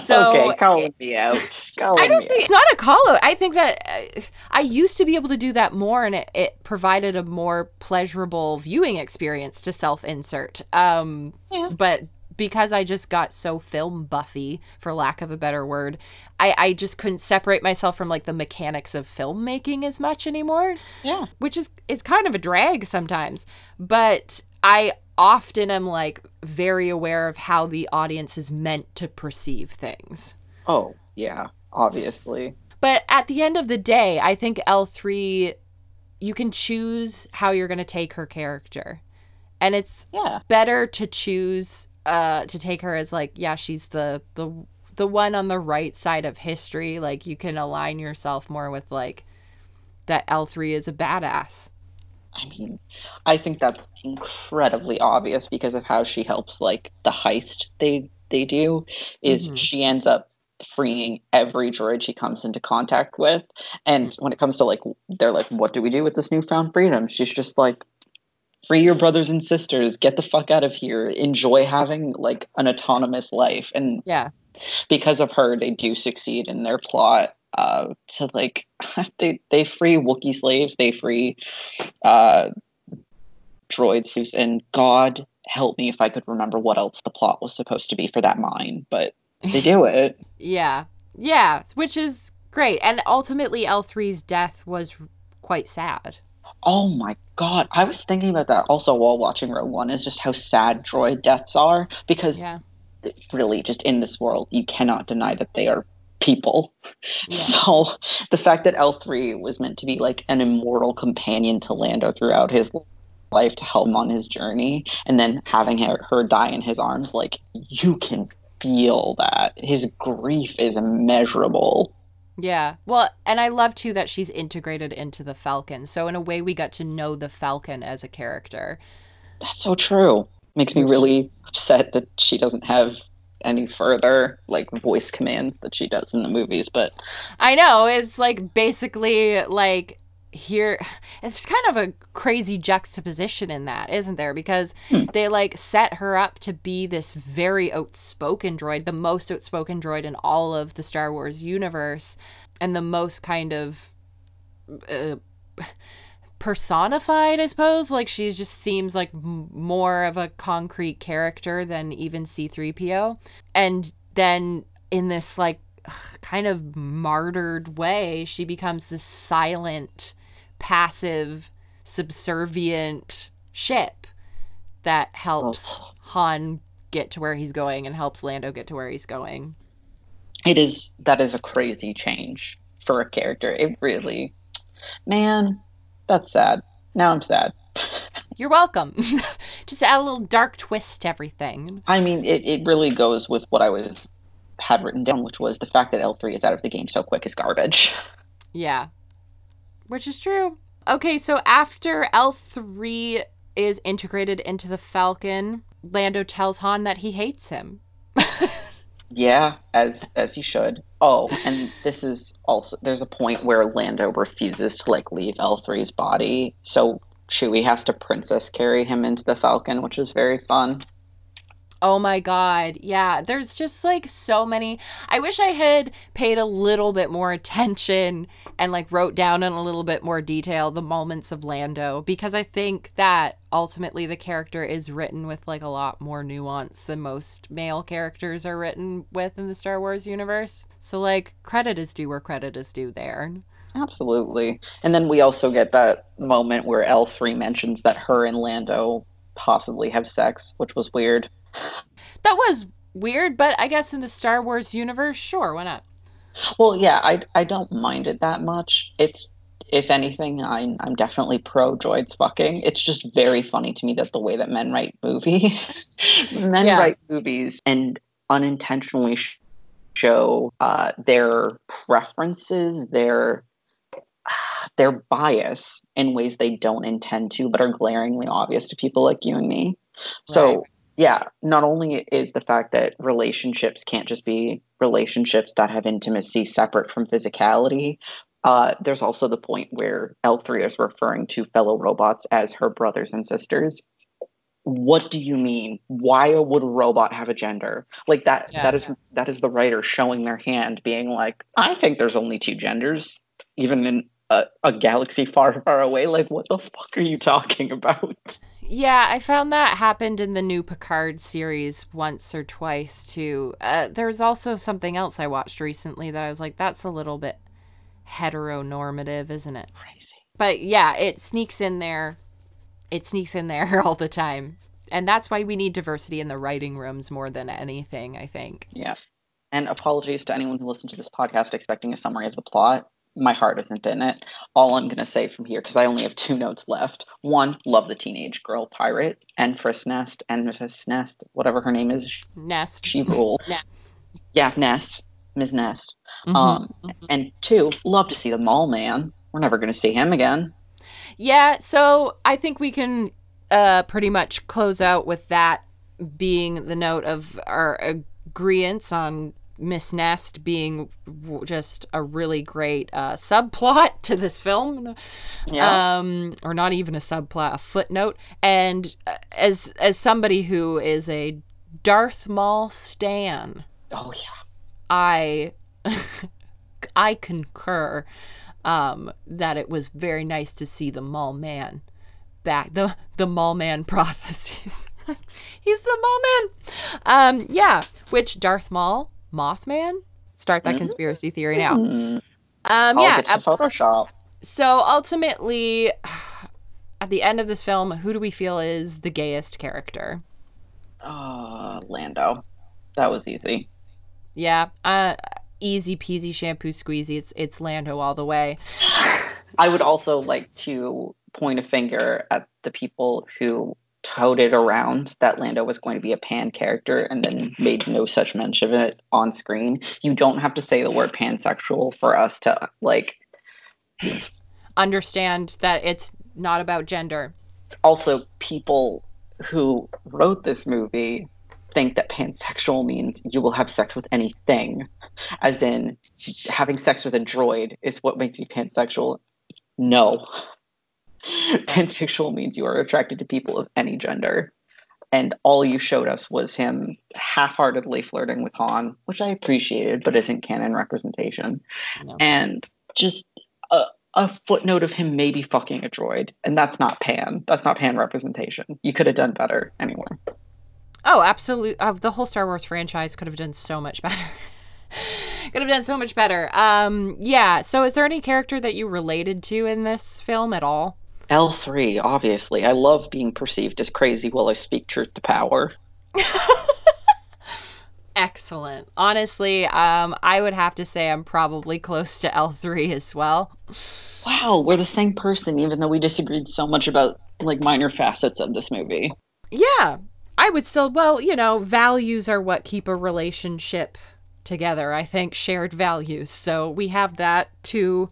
So okay, calling me out. Calling I don't me think it's not a call out. I think that uh, I used to be able to do that more, and it, it provided a more pleasurable viewing experience to self insert. Um, Yeah. But because I just got so film buffy, for lack of a better word, I, I just couldn't separate myself from like the mechanics of filmmaking as much anymore Yeah. which is it's kind of a drag sometimes but i often am like very aware of how the audience is meant to perceive things Oh, yeah, obviously. but at the end of the day i think l3 you can choose how you're going to take her character and it's Yeah. better to choose uh to take her as like yeah she's the the the one on the right side of history like you can align yourself more with like that l3 is a badass I mean, I think that's incredibly obvious because of how she helps like the heist they they do is Mhm. she ends up freeing every droid she comes into contact with. And when it comes to like they're like what do we do with this newfound freedom? She's just like free your brothers and sisters. Get the fuck out of here. Enjoy having like an autonomous life. And yeah. because of her, they do succeed in their plot uh, to like they they free Wookiee slaves, they free uh, droids, and God help me if I could remember what else the plot was supposed to be for that mine, but they do it. Yeah. Yeah, which is great. And ultimately L3's death was quite sad. Oh my God, I was thinking about that also while watching Rogue One. Is just how sad droid deaths are because Yeah. really, just in this world, you cannot deny that they are people. Yeah. So the fact that L3 was meant to be like an immortal companion to Lando throughout his life to help him on his journey, and then having her, her die in his arms, like you can feel that. His grief is immeasurable. Yeah. Well, and I love too that she's integrated into the Falcon. So in a way we got to know the Falcon as a character. That's so true. Makes me really upset that she doesn't have any further like voice commands that she does in the movies, but I know, it's like basically like here it's kind of a crazy juxtaposition in that, isn't there? Because Hmm. they like set her up to be this very outspoken droid, the most outspoken droid in all of the Star Wars universe and the most kind of uh, personified, I suppose. Like she just seems like m- more of a concrete character than even C3PO. And then in this like kind of martyred way, she becomes this silent, passive, subservient ship that helps oh. Han get to where he's going and helps Lando get to where he's going. It is that is a crazy change for a character. It really man, that's sad. Now I'm sad. You're welcome. Just add a little dark twist to everything. I mean, it, it really goes with what I was had written down, which was the fact that L3 is out of the game so quick is garbage. Yeah. Which is true. Okay, so after L3 is integrated into the Falcon, Lando tells Han that he hates him. yeah, as as he should. Oh, and this is also there's a point where Lando refuses to like leave L3's body, so Chewie has to princess carry him into the Falcon, which is very fun. Oh my god. Yeah, there's just like so many. I wish I had paid a little bit more attention and like wrote down in a little bit more detail the moments of Lando because I think that ultimately the character is written with like a lot more nuance than most male characters are written with in the Star Wars universe. So like credit is due where credit is due there. Absolutely. And then we also get that moment where L3 mentions that her and Lando possibly have sex, which was weird. That was weird, but I guess in the Star Wars universe, sure, why not? Well, yeah, I, I don't mind it that much. It's if anything, I'm I'm definitely pro droids fucking. It's just very funny to me that the way that men write movies, men yeah. write movies and unintentionally show uh, their preferences, their their bias in ways they don't intend to, but are glaringly obvious to people like you and me. So right yeah, not only is the fact that relationships can't just be relationships that have intimacy separate from physicality, uh, there's also the point where L3 is referring to fellow robots as her brothers and sisters. What do you mean? Why would a robot have a gender? Like that yeah, that is yeah. that is the writer showing their hand being like, I think there's only two genders, even in a, a galaxy far, far away. Like, what the fuck are you talking about? Yeah, I found that happened in the new Picard series once or twice too. Uh, there's also something else I watched recently that I was like, that's a little bit heteronormative, isn't it? Crazy. But yeah, it sneaks in there. It sneaks in there all the time. And that's why we need diversity in the writing rooms more than anything, I think. Yeah. And apologies to anyone who listened to this podcast expecting a summary of the plot my heart isn't in it. All I'm gonna say from here, because I only have two notes left. One, love the teenage girl pirate, Enfys Nest, and Enfys Nest, whatever her name is. Nest. She ruled. Nest. Yeah, Nest, Ms. Nest. Mm-hmm. Um, mm-hmm. and two, love to see the Maul Man. We're never gonna see him again. Yeah, so I think we can uh, pretty much close out with that being the note of our agreements on Miss Nest being just a really great uh, subplot to this film, yeah. um, or not even a subplot, a footnote. And uh, as as somebody who is a Darth Maul stan, oh yeah, I I concur um, that it was very nice to see the Maul Man back the the Maul Man prophecies. He's the Maul Man. Um, yeah, which Darth Maul Mothman? Start that mm-hmm. conspiracy theory now. Mm-hmm. Um, yeah, Photoshop. So ultimately, at the end of this film, who do we feel is the gayest character? Uh, Lando. That was easy. Yeah. Uh, easy peasy shampoo squeezy. It's it's Lando all the way. I would also like to point a finger at the people who touted around that Lando was going to be a pan character and then made no such mention of it on screen. You don't have to say the word pansexual for us to like understand that it's not about gender. Also, people who wrote this movie think that pansexual means you will have sex with anything, as in having sex with a droid is what makes you pansexual. No. pansexual means you are attracted to people of any gender. And all you showed us was him half heartedly flirting with Han, which I appreciated, but isn't canon representation. No. And just uh, a footnote of him maybe fucking a droid, and that's not pan. That's not pan representation. You could have done better anywhere. Oh, absolutely. Uh, the whole Star Wars franchise could have done so much better. could have done so much better. Um, yeah. So, is there any character that you related to in this film at all? L3, obviously. I love being perceived as crazy while I speak truth to power. Excellent. Honestly, um, I would have to say I'm probably close to L3 as well. Wow, we're the same person, even though we disagreed so much about like minor facets of this movie. Yeah, I would still, well, you know, values are what keep a relationship together. I think shared values. So we have that to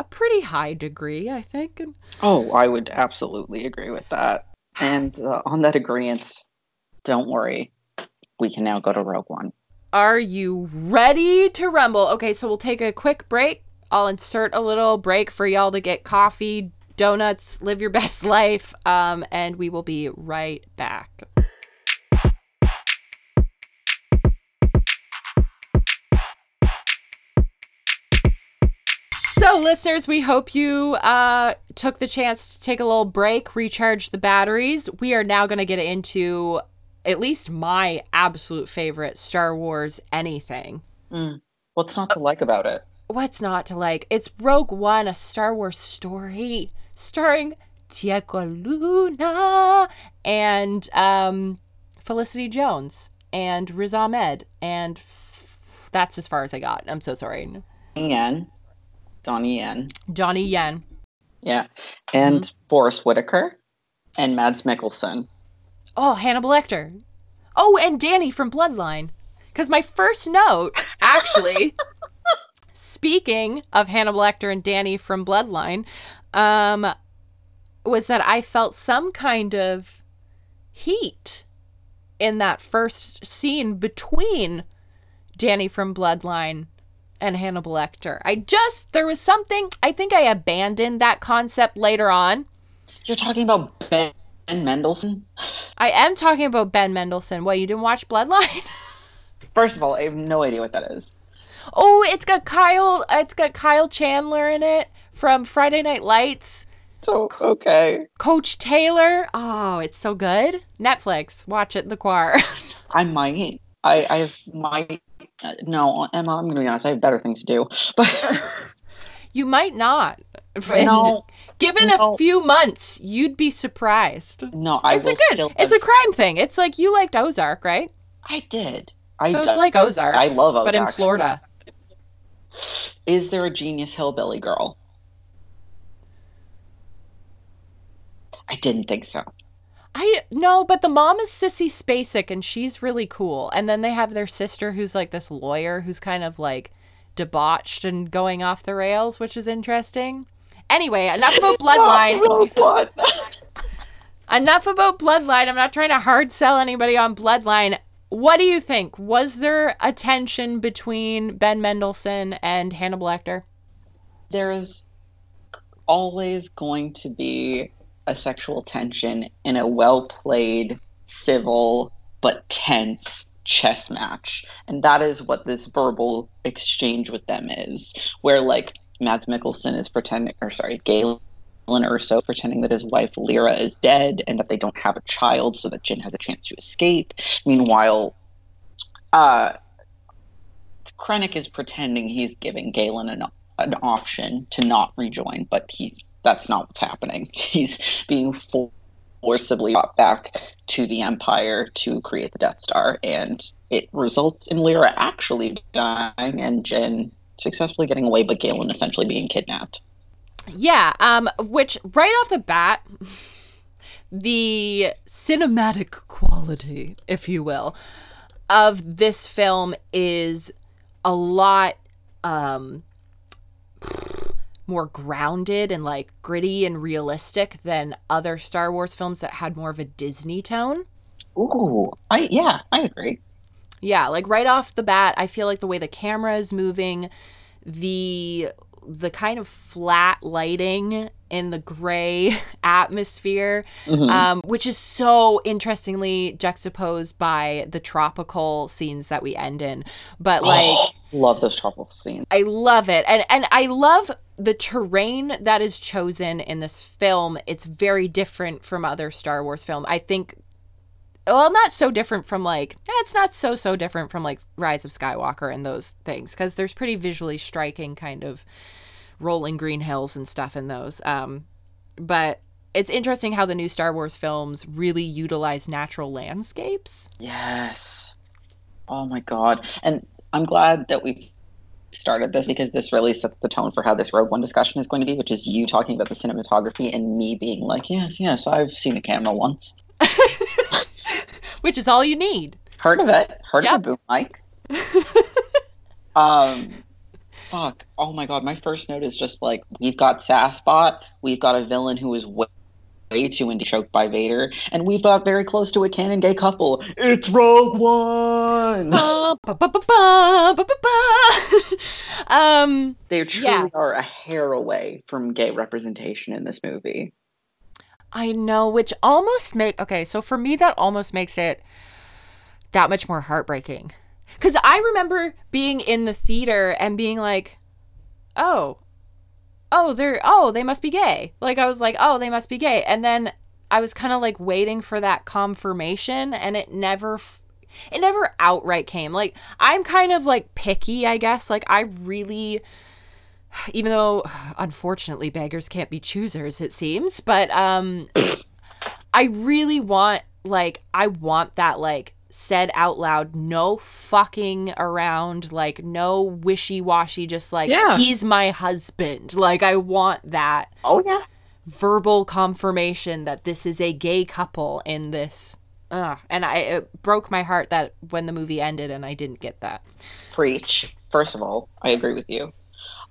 a pretty high degree, I think. Oh, I would absolutely agree with that. And uh, on that agreement, don't worry, we can now go to Rogue One. Are you ready to rumble? Okay, so we'll take a quick break. I'll insert a little break for y'all to get coffee, donuts, live your best life, um, and we will be right back. So, listeners, we hope you uh, took the chance to take a little break, recharge the batteries. We are now going to get into at least my absolute favorite Star Wars anything. Mm. What's not to like about it? What's not to like? It's Rogue One, a Star Wars story starring Diego Luna and um, Felicity Jones and Riz Ahmed. And f- that's as far as I got. I'm so sorry. Yen. Donnie Yen. Donnie Yen. Yeah. And mm-hmm. Forest Whitaker and Mads Mikkelsen. Oh, Hannibal Lecter. Oh, and Danny from Bloodline. Because my first note, actually, speaking of Hannibal Lecter and Danny from Bloodline, um, was that I felt some kind of heat in that first scene between Danny from Bloodline and Hannibal Lecter. I just, there was something, I think I abandoned that concept later on. You're talking about Ben Mendelsohn? I am talking about Ben Mendelsohn. What, you didn't watch Bloodline? First of all, I have no idea what that is. Oh, it's got Kyle, it's got Kyle Chandler in it from Friday Night Lights. So, okay. Coach Taylor. Oh, it's so good. Netflix. Watch it, The Choir. I might. I, I have no, Emma, I'm going to be honest. I have better things to do. But you might not. No, given no. a few months, you'd be surprised. No, I it's a good. It's a crime thing. It's like you liked Ozark, right? I did. I so it's like Ozark. I love Ozark, but in Florida. Is there a genius hillbilly girl? I didn't think so. I no, but the mom is Sissy Spacek and she's really cool. And then they have their sister who's like this lawyer who's kind of like debauched and going off the rails, which is interesting. Anyway, enough about Bloodline. enough about Bloodline. I'm not trying to hard sell anybody on Bloodline. What do you think? Was there a tension between Ben Mendelsohn and Hannibal Lecter? There is always going to be a sexual tension in a well played, civil, but tense chess match. And that is what this verbal exchange with them is, where like Mads Mikkelsen is pretending, or sorry, Galen Erso pretending that his wife Lyra is dead and that they don't have a child so that Jyn has a chance to escape. Meanwhile, uh, Krennic is pretending he's giving Galen an, an option to not rejoin, but he's that's not what's happening. He's being forcibly brought back to the Empire to create the Death Star, and it results in Lyra actually dying and Jyn successfully getting away, but Galen essentially being kidnapped. Yeah, um, which right off the bat, the cinematic quality, if you will, of this film is a lot um more grounded and like gritty and realistic than other Star Wars films that had more of a Disney tone. Ooh, I yeah, I agree. Yeah, like right off the bat, I feel like the way the camera is moving, the the kind of flat lighting in the gray atmosphere, mm-hmm. um, which is so interestingly juxtaposed by the tropical scenes that we end in. But like, oh, love those tropical scenes. I love it, and and I love the terrain that is chosen in this film, it's very different from other Star Wars film. I think well, not so different from like eh, it's not so so different from like Rise of Skywalker and those things because there's pretty visually striking kind of rolling green hills and stuff in those. Um, but it's interesting how the new Star Wars films really utilize natural landscapes. Yes. Oh my god. And I'm glad that we started this because this really sets the tone for how this Rogue One discussion is going to be, which is you talking about the cinematography and me being like, yes, yes, I've seen a camera once. which is all you need. Heard of it? Heard yep. of a boom mic? um, fuck. Oh my god, my first note is just like we've got Sasspot, we've got a villain who is way, way too into choked by Vader, and we've got very close to a canon gay couple. It's Rogue One. um, they truly yeah. are a hair away from gay representation in this movie. I know, which almost make okay, so for me that almost makes it that much more heartbreaking. Cuz I remember being in the theater and being like, "Oh. Oh, they're oh, they must be gay." Like I was like, "Oh, they must be gay." And then I was kind of like waiting for that confirmation and it never it never outright came. Like I'm kind of like picky, I guess. Like I really even though unfortunately beggars can't be choosers it seems but um i really want like i want that like said out loud no fucking around like no wishy-washy just like yeah. he's my husband. Like i want that oh yeah. verbal confirmation that this is a gay couple in this. Uh, and i it broke my heart that when the movie ended and i didn't get that. Preach. First of all i agree with you.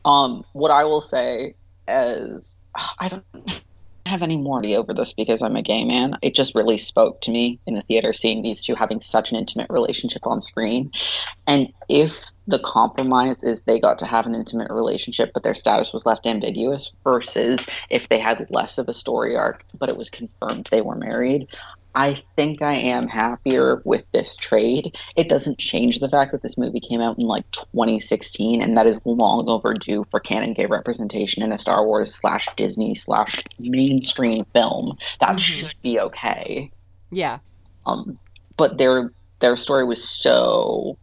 Um, what I will say is, I don't have any more over this because I'm a gay man. It just really spoke to me in the theater seeing these two having such an intimate relationship on screen. And if the compromise is they got to have an intimate relationship, but their status was left ambiguous, versus if they had less of a story arc, but it was confirmed they were married, I think I am happier with this trade. It doesn't change the fact that this movie came out in like 2016, and that is long overdue for canon gay representation in a Star Wars slash Disney slash mainstream film. That mm-hmm. should be okay. Yeah. Um, but their their story was so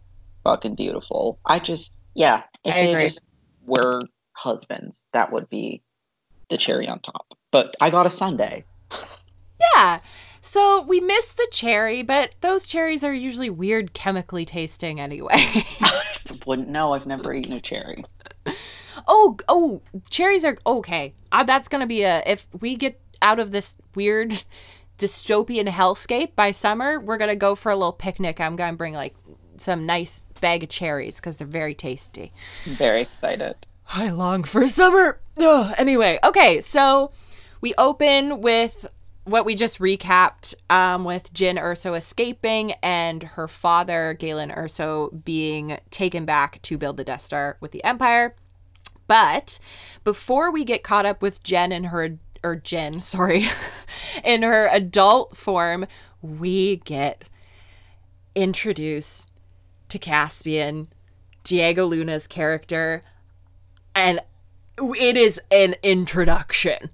fucking beautiful. I just yeah, if I agree. Just were husbands, that would be the cherry on top. But I got a Sunday. Yeah. So we miss the cherry, but those cherries are usually weird chemically tasting anyway. Wouldn't know. I've never eaten a cherry. Oh, oh, cherries are okay. Uh, that's gonna be a if we get out of this weird dystopian hellscape by summer, we're gonna go for a little picnic. I'm gonna bring like some nice bag of cherries because they're very tasty. Very excited. I long for summer. Ugh. Anyway, okay, so we open with what we just recapped um, with Jyn Erso escaping and her father, Galen Erso, being taken back to build the Death Star with the Empire. But before we get caught up with Jen and her, or Jyn, sorry, in her adult form, we get introduced to Cassian, Diego Luna's character, and it is an introduction.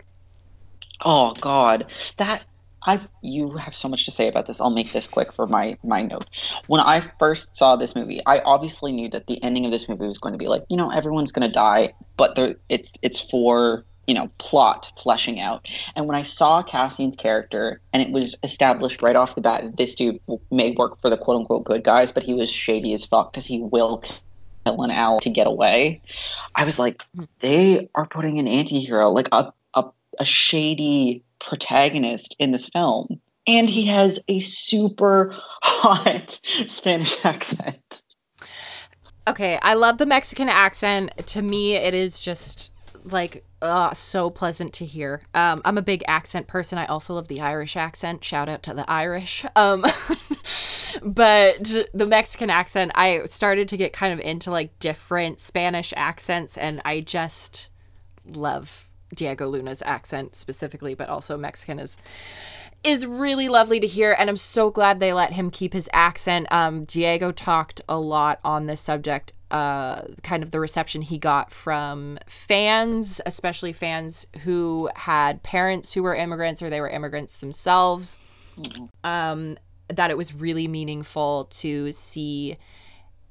Oh God, that I you have so much to say about this. I'll make this quick for my my note. When I first saw this movie, I obviously knew that the ending of this movie was going to be like, you know, everyone's going to die, but there it's it's for you know plot fleshing out. And when I saw Cassian's character, and it was established right off the bat, this dude may work for the quote unquote good guys, but he was shady as fuck because he will kill an owl to get away. I was like, they are putting an anti-hero like a a shady protagonist in this film. And he has a super hot Spanish accent. Okay, I love the Mexican accent. To me, it is just like uh, so pleasant to hear. Um, I'm a big accent person. I also love the Irish accent. Shout out to the Irish. Um, but the Mexican accent, I started to get kind of into like different Spanish accents, and I just love Diego Luna's accent specifically, but also Mexican is is really lovely to hear and i'm so glad they let him keep his accent. Um, diego talked a lot on this subject uh, kind of the reception he got from fans especially fans who had parents who were immigrants or they were immigrants themselves. Um, that it was really meaningful to see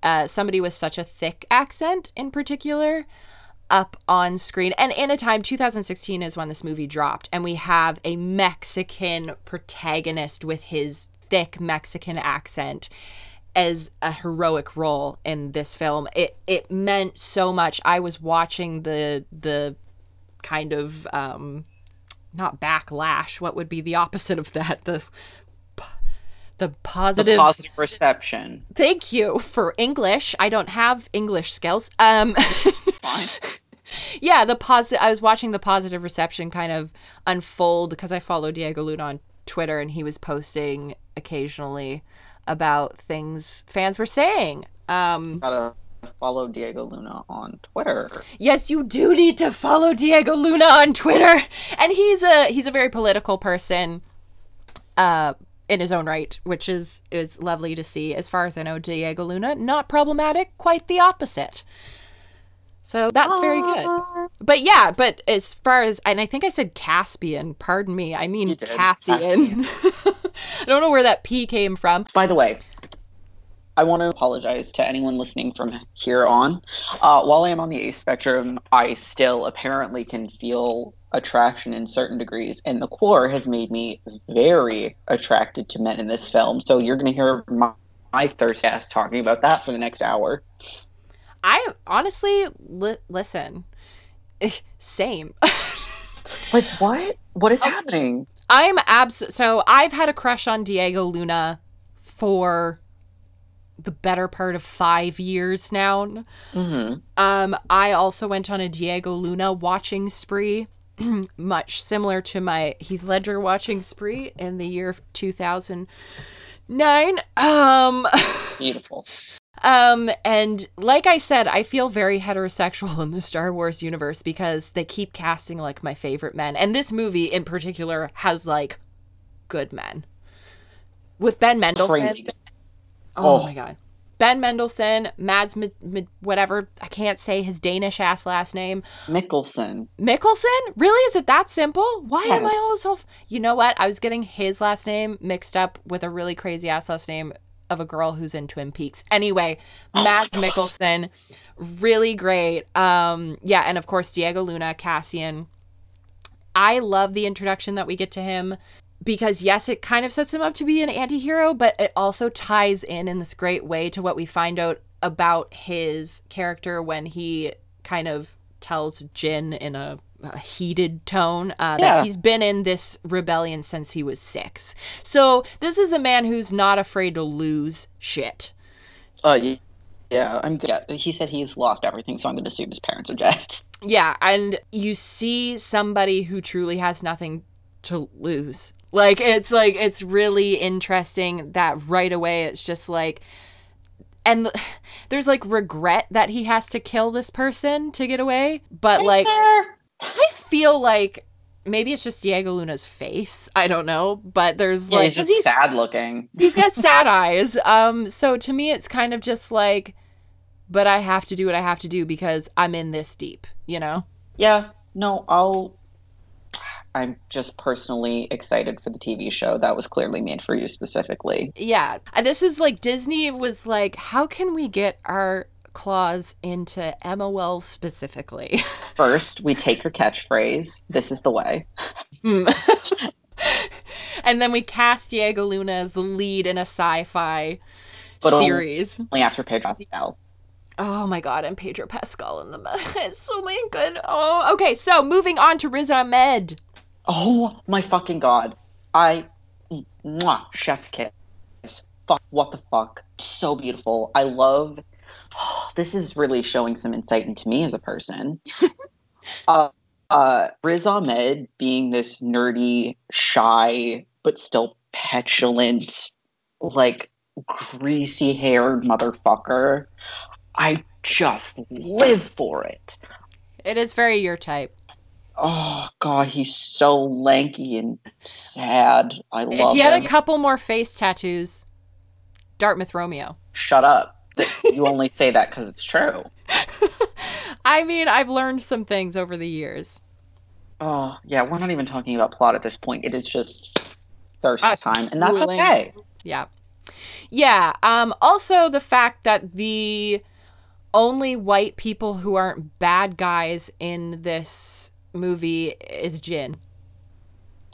uh, somebody with such a thick accent in particular up on screen. And in a time, 2016 is when this movie dropped, and we have a Mexican protagonist with his thick Mexican accent as a heroic role in this film. It it meant so much. I was watching the the kind of um not backlash, what would be the opposite of that? The the positive, the positive reception. Thank you for English. I don't have English skills. Um Fine. yeah, the positive. I was watching the positive reception kind of unfold because I follow Diego Luna on Twitter, and he was posting occasionally about things fans were saying. Um, Gotta follow Diego Luna on Twitter. yes, you do need to follow Diego Luna on Twitter, and he's a he's a very political person. Uh, in his own right, which is is lovely to see. As far as I know, Diego Luna not problematic, quite the opposite. So That's very good. But yeah, but as far as and I think I said Caspian, pardon me. I mean. Cassian. I don't know where that P came from. By the way, I want to apologize to anyone listening from here on. Uh, while I am on the A spectrum, I still apparently can feel attraction in certain degrees, and the core has made me very attracted to men in this film. So you're going to hear my, my thirst ass talking about that for the next hour. I honestly li- listen. Same. Like what? What is happening? I'm abs so I've had a crush on Diego Luna for the better part of 5 years now. hmm Um, I also went on a Diego Luna watching spree, much similar to my Heath Ledger watching spree in the year 2009. Um, Beautiful. um, and like I said, I feel very heterosexual in the Star Wars universe because they keep casting like my favorite men, and this movie in particular has like good men. With Ben Mendelsohn, Crazy. Oh, Oh. my god. Ben Mendelsohn, Mads M- M- whatever, I can't say his Danish ass last name. Mikkelsen. Mikkelsen? Really? Is it that simple? Why am I Yes. all so. F- you know what? I was getting his last name mixed up with a really crazy ass last name of a girl who's in Twin Peaks. Anyway, Mads Mikkelsen, really great. Um, yeah, and of course, Diego Luna, Cassian. I love the introduction that we get to him because yes, it kind of sets him up to be an anti-hero, but it also ties in in this great way to what we find out about his character when he kind of tells Jyn in a, a heated tone uh, Yeah. that he's been in this rebellion since he was six. So this is a man who's not afraid to lose shit. Uh, yeah, I'm good. Yeah, he said he's lost everything, so I'm going to assume his parents are dead. Yeah, and you see somebody who truly has nothing to lose. Like it's like it's really interesting that right away it's just like and there's like regret that he has to kill this person to get away, but like I feel like maybe it's just Diego Luna's face. I don't know, but there's Yeah, like he's just sad looking. he's got sad eyes. Um, so to me, it's kind of just like, but I have to do what I have to do because I'm in this deep, you know? Yeah, no, I'll. I'm just personally excited for the TV show that was clearly made for you specifically. Yeah. This is like Disney was like, how can we get our claws into Wells specifically? First, we take her catchphrase, "This is the way." Hmm. and then we cast Diego Luna as the lead in a sci-fi series. Only after Pedro Pascal. Oh my god, and Pedro Pascal in the so many good. Oh, okay. So moving on to Riz Ahmed. Oh my fucking god! I, mwah, chef's kiss. Fuck, what the fuck? So beautiful. I love. This is really showing some insight into me as a person. uh, uh, Riz Ahmed being this nerdy, shy, but still petulant, like greasy-haired motherfucker. I just live for it. It is very your type. Oh god, he's so lanky and sad. I love If he had him. a couple more face tattoos, Dartmouth Romeo. Shut up. You only say that because it's true. I mean, I've learned some things over the years. Oh yeah, we're not even talking about plot at this point. It is just thirst Us time, and that's drooling. okay. Yeah. Yeah. Um, also, the fact that the only white people who aren't bad guys in this movie is Jyn.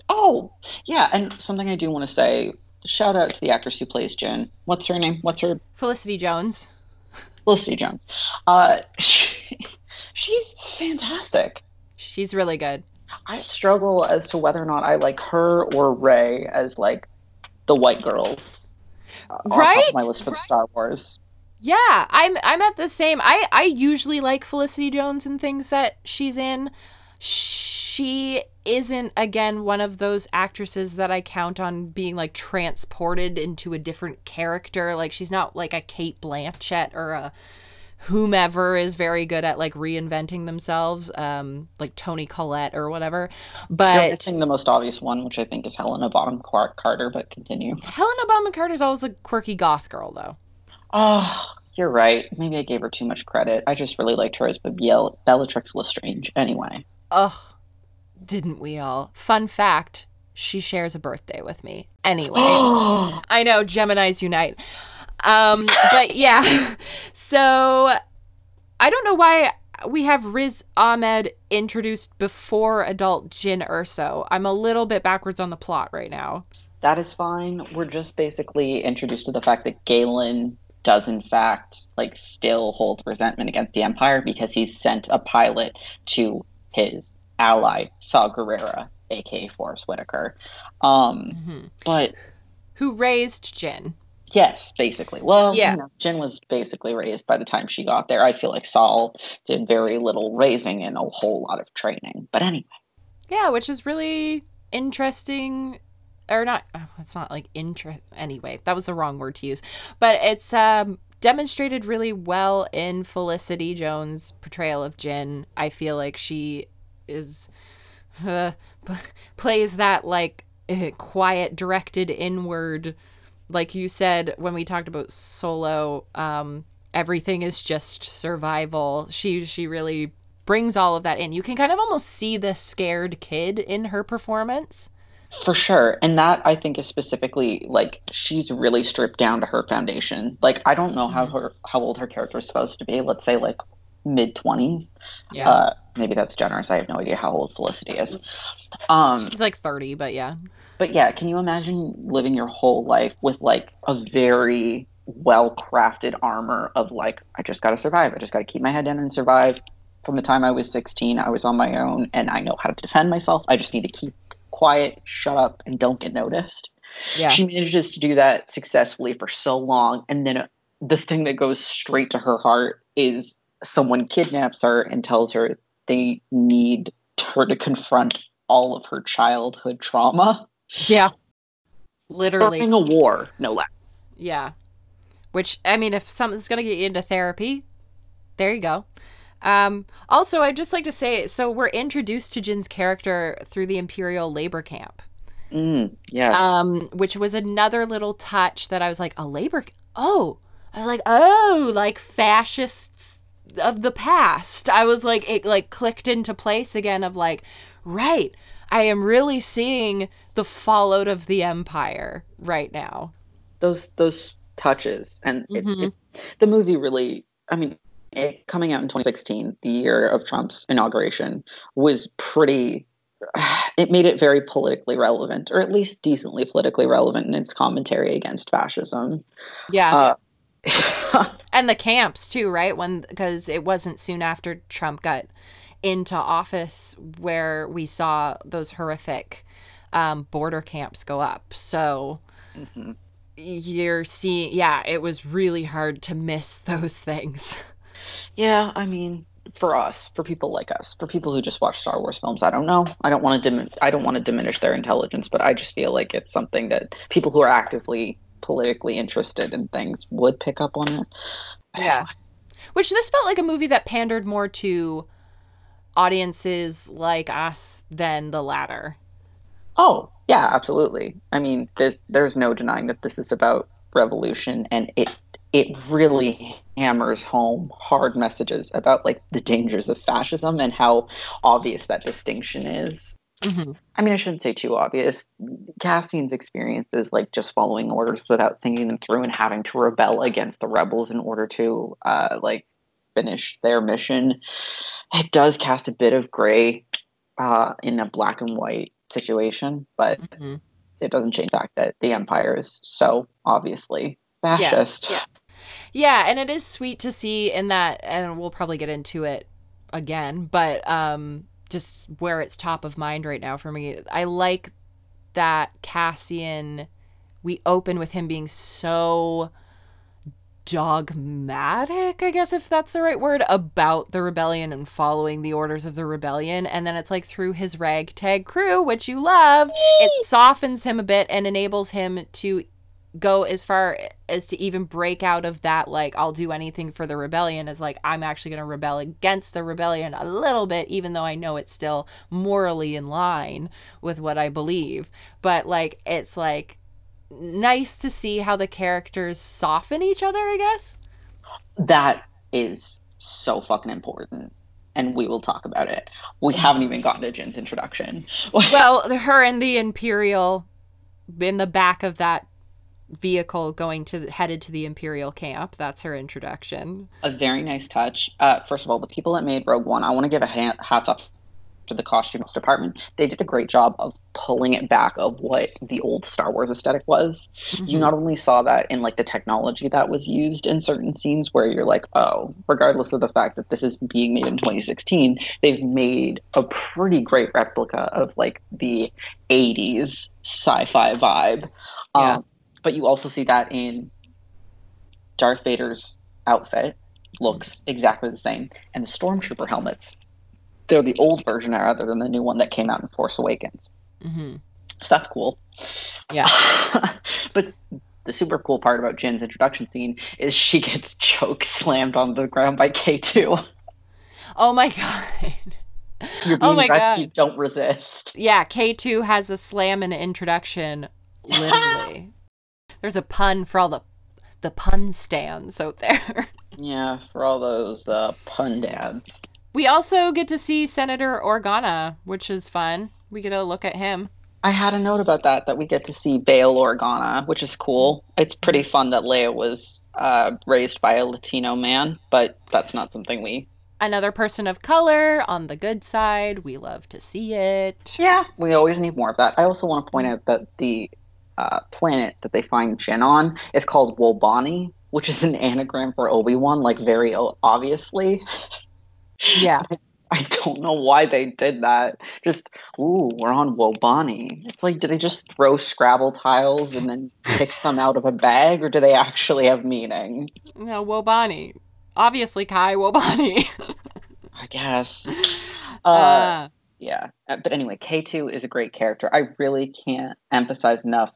Oh yeah, and something I do want to say. Shout out to the actress who plays Jyn. What's her name? What's her Felicity Jones. Felicity Jones. Uh, she, she's fantastic. She's really good. I struggle as to whether or not I like her or Rey as like the white girls. uh, on top of Right? my list for Right. Star Wars. Yeah, I'm I'm at the same. I I usually like Felicity Jones and things that she's in. She isn't again one of those actresses that I count on being like transported into a different character. Like she's not like a Cate Blanchett or a whomever is very good at like reinventing themselves, um, like Toni Collette or whatever. You're But missing the most obvious one, which I think is Helena Bonham Carter. But continue. Helena Bonham Carter is always a quirky goth girl, though. Oh, you're right. Maybe I gave her too much credit. I just really liked her as Biel- Bellatrix Lestrange. Anyway. Ugh, didn't we all? Fun fact: she shares a birthday with me. Anyway, I know Gemini's unite. Um, but yeah, so I don't know why we have Riz Ahmed introduced before adult Jyn Erso. I'm a little bit backwards on the plot right now. that is fine. We're just basically introduced to the fact that Galen does in fact like still hold resentment against the Empire because he's sent a pilot to his ally Saw Gerrera, aka Forest Whitaker. Um, Mhm. but Who raised Jyn? yes, basically. Well, Yeah. you know, Jyn was basically raised by the time she got there. I feel like Saw did very little raising and a whole lot of training. But anyway. Yeah, which is really interesting or not oh, it's not like interest anyway that was the wrong word to use but it's um demonstrated really well in felicity jones portrayal of Jyn. i feel like she is uh, p- plays that like quiet directed inward. Like you said when we talked about solo um everything is just survival. She she really brings all of that in. You can kind of almost see the scared kid in her performance For sure. And that I think is specifically like she's really stripped down to her foundation. Like I don't know how her how old her character is supposed to be. Let's say like mid twenties. yeah Uh maybe that's generous. I have no idea how old Felicity is. Um she's like 30 but yeah but yeah, can you imagine living your whole life with like a very well crafted armor of like, I just gotta survive. I just gotta keep my head down and survive. From the time I was 16, I was on my own and I know how to defend myself. I just need to keep quiet, shut up, and don't get noticed. Yeah. She manages to do that successfully for so long. And then uh, the thing that goes straight to her heart is someone kidnaps her and tells her they need her to confront all of her childhood trauma Yeah. Literally. during a war, no less. yeah which i mean if something's gonna get you into therapy there you go um also i'd just like to say so we're introduced to jyn's character through the imperial labor camp Mm, yeah. um which was another little touch that i was like a labor oh i was like oh like fascists of the past i was like it like clicked into place again of like right i am really seeing the fallout of the empire right now those those touches and it, Mhm. it, the movie really. I mean, it, coming out in 2016, the year of Trump's inauguration, was pretty. It made it very politically relevant, or at least decently politically relevant in its commentary against fascism. yeah. Uh, and the camps too right when because it wasn't soon after trump got into office where we saw those horrific um, border camps go up so mhm. you're seeing yeah it was really hard to miss those things Yeah, I mean, for us, for people like us, for people who just watch Star Wars films, I don't know. I don't want to dim- I don't want to diminish their intelligence, but I just feel like it's something that people who are actively politically interested in things would pick up on it. Yeah. which this felt like a movie that pandered more to audiences like us than the latter. Oh, yeah, absolutely. I mean, there's there's no denying that this is about revolution and it it really hammers home hard messages about like the dangers of fascism and how obvious that distinction is. Mm-hmm. I mean, I shouldn't say too obvious. Cassian's experience is like just following orders without thinking them through and having to rebel against the rebels in order to uh, like finish their mission. It does cast a bit of gray uh, in a black and white situation, but Mm-hmm. it doesn't change the fact that the Empire is so obviously fascist. yeah. Yeah, and it is sweet to see in that, and we'll probably get into it again, but um, just where it's top of mind right now for me. I like that Cassian, we open with him being so dogmatic, I guess if that's the right word, about the rebellion and following the orders of the rebellion. And then it's like through his ragtag crew, which you love, it softens him a bit and enables him to go as far as to even break out of that like I'll do anything for the rebellion is like I'm actually going to rebel against the rebellion a little bit even though I know it's still morally in line with what I believe but like it's like nice to see how the characters soften each other I guess That is so fucking important. And we will talk about it. We haven't even gotten to Jyn's introduction. well her and the imperial in the back of that vehicle going to headed to the imperial camp that's her introduction a very nice touch. Uh, first of all, the people that made Rogue One, I want to give a hat, hats off to the costumes department. They did a great job of pulling it back of what the old Star Wars aesthetic was. You Mhm. not only saw that in like the technology that was used in certain scenes where you're like, oh, regardless of the fact that this is being made in 2016, they've made a pretty great replica of like the 80s sci-fi vibe. Yeah. Um, but you also see that in Darth Vader's outfit looks exactly the same, and the stormtrooper helmets. They're the old version rather than the new one that came out in Force Awakens. hmm So that's cool. Yeah. but the super cool part about Jyn's introduction scene is she gets choke slammed on the ground by K2. oh my god You're being Oh my God. rescued, don't resist. Yeah, K2 has a slam in the introduction, literally. There's a pun for all the the pun stands out there. Yeah, for all those uh, pun dads. We also get to see Senator Organa, which is fun. We get a look at him. I had a note about that, that we get to see Bail Organa, which is cool. It's pretty fun that Leia was uh, raised by a Latino man, but that's not something we. Another person of color on the good side. We love to see it. Yeah, we always need more of that. I also want to point out that the uh, planet that they find Jyn on is called Wobani, which is an anagram for Obi Wan, like very o- obviously. Yeah. I don't know why they did that. Just, ooh, we're on Wobani. It's like, did they just throw Scrabble tiles and then pick some out of a bag, or do they actually have meaning? No, Wobani. Obviously, Kai Wobani. I guess. Uh, Uh, yeah. Uh, But anyway, K2 is a great character. I really can't emphasize enough.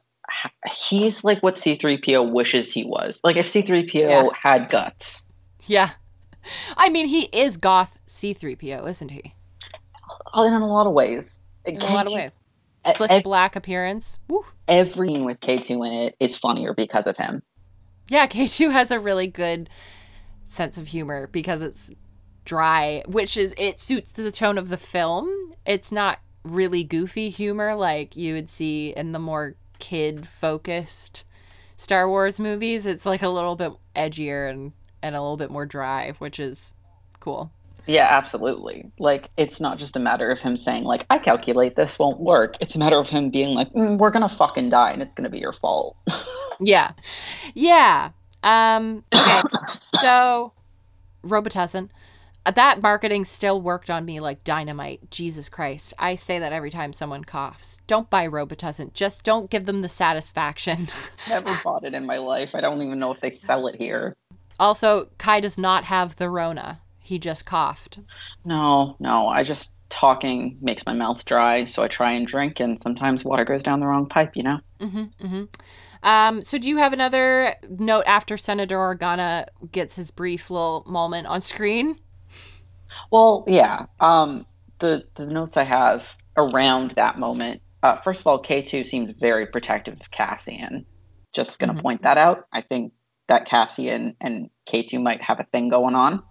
He's like what C3PO wishes he was. Like if C3PO Yeah. had guts. yeah. I mean, he is goth C3PO, isn't he? Oh, In a lot of ways. in a lot of ways. Slick ev- black appearance. Woo. Every scene with K2 in it is funnier because of him. Yeah, K2 has a really good sense of humor because it's dry, which is it suits the tone of the film. It's not really goofy humor like you would see in the more kid focused Star Wars movies. It's like a little bit edgier and and a little bit more dry, which is cool. Yeah, absolutely. Like it's not just a matter of him saying like I calculate this won't work. It's a matter of him being like mm, we're gonna fucking die and it's gonna be your fault. Yeah. Yeah. Um Okay. So Robitussin. That marketing still worked on me like dynamite. Jesus Christ. I say that every time someone coughs. Don't buy Robitussin. Just don't give them the satisfaction. Never bought it in my life. I don't even know if they sell it here. also, Kai does not have the Rona. He just coughed. No, no. I just talking makes my mouth dry, so I try and drink, and sometimes water goes down the wrong pipe. You know. hmm hmm Um, so do you have another note after Senator Organa gets his brief little moment on screen? Well, yeah. Um, the the notes I have around that moment. Uh, first of all, K two seems very protective of Cassian. Just gonna Mhm. point that out. I think that Cassian and K two might have a thing going on.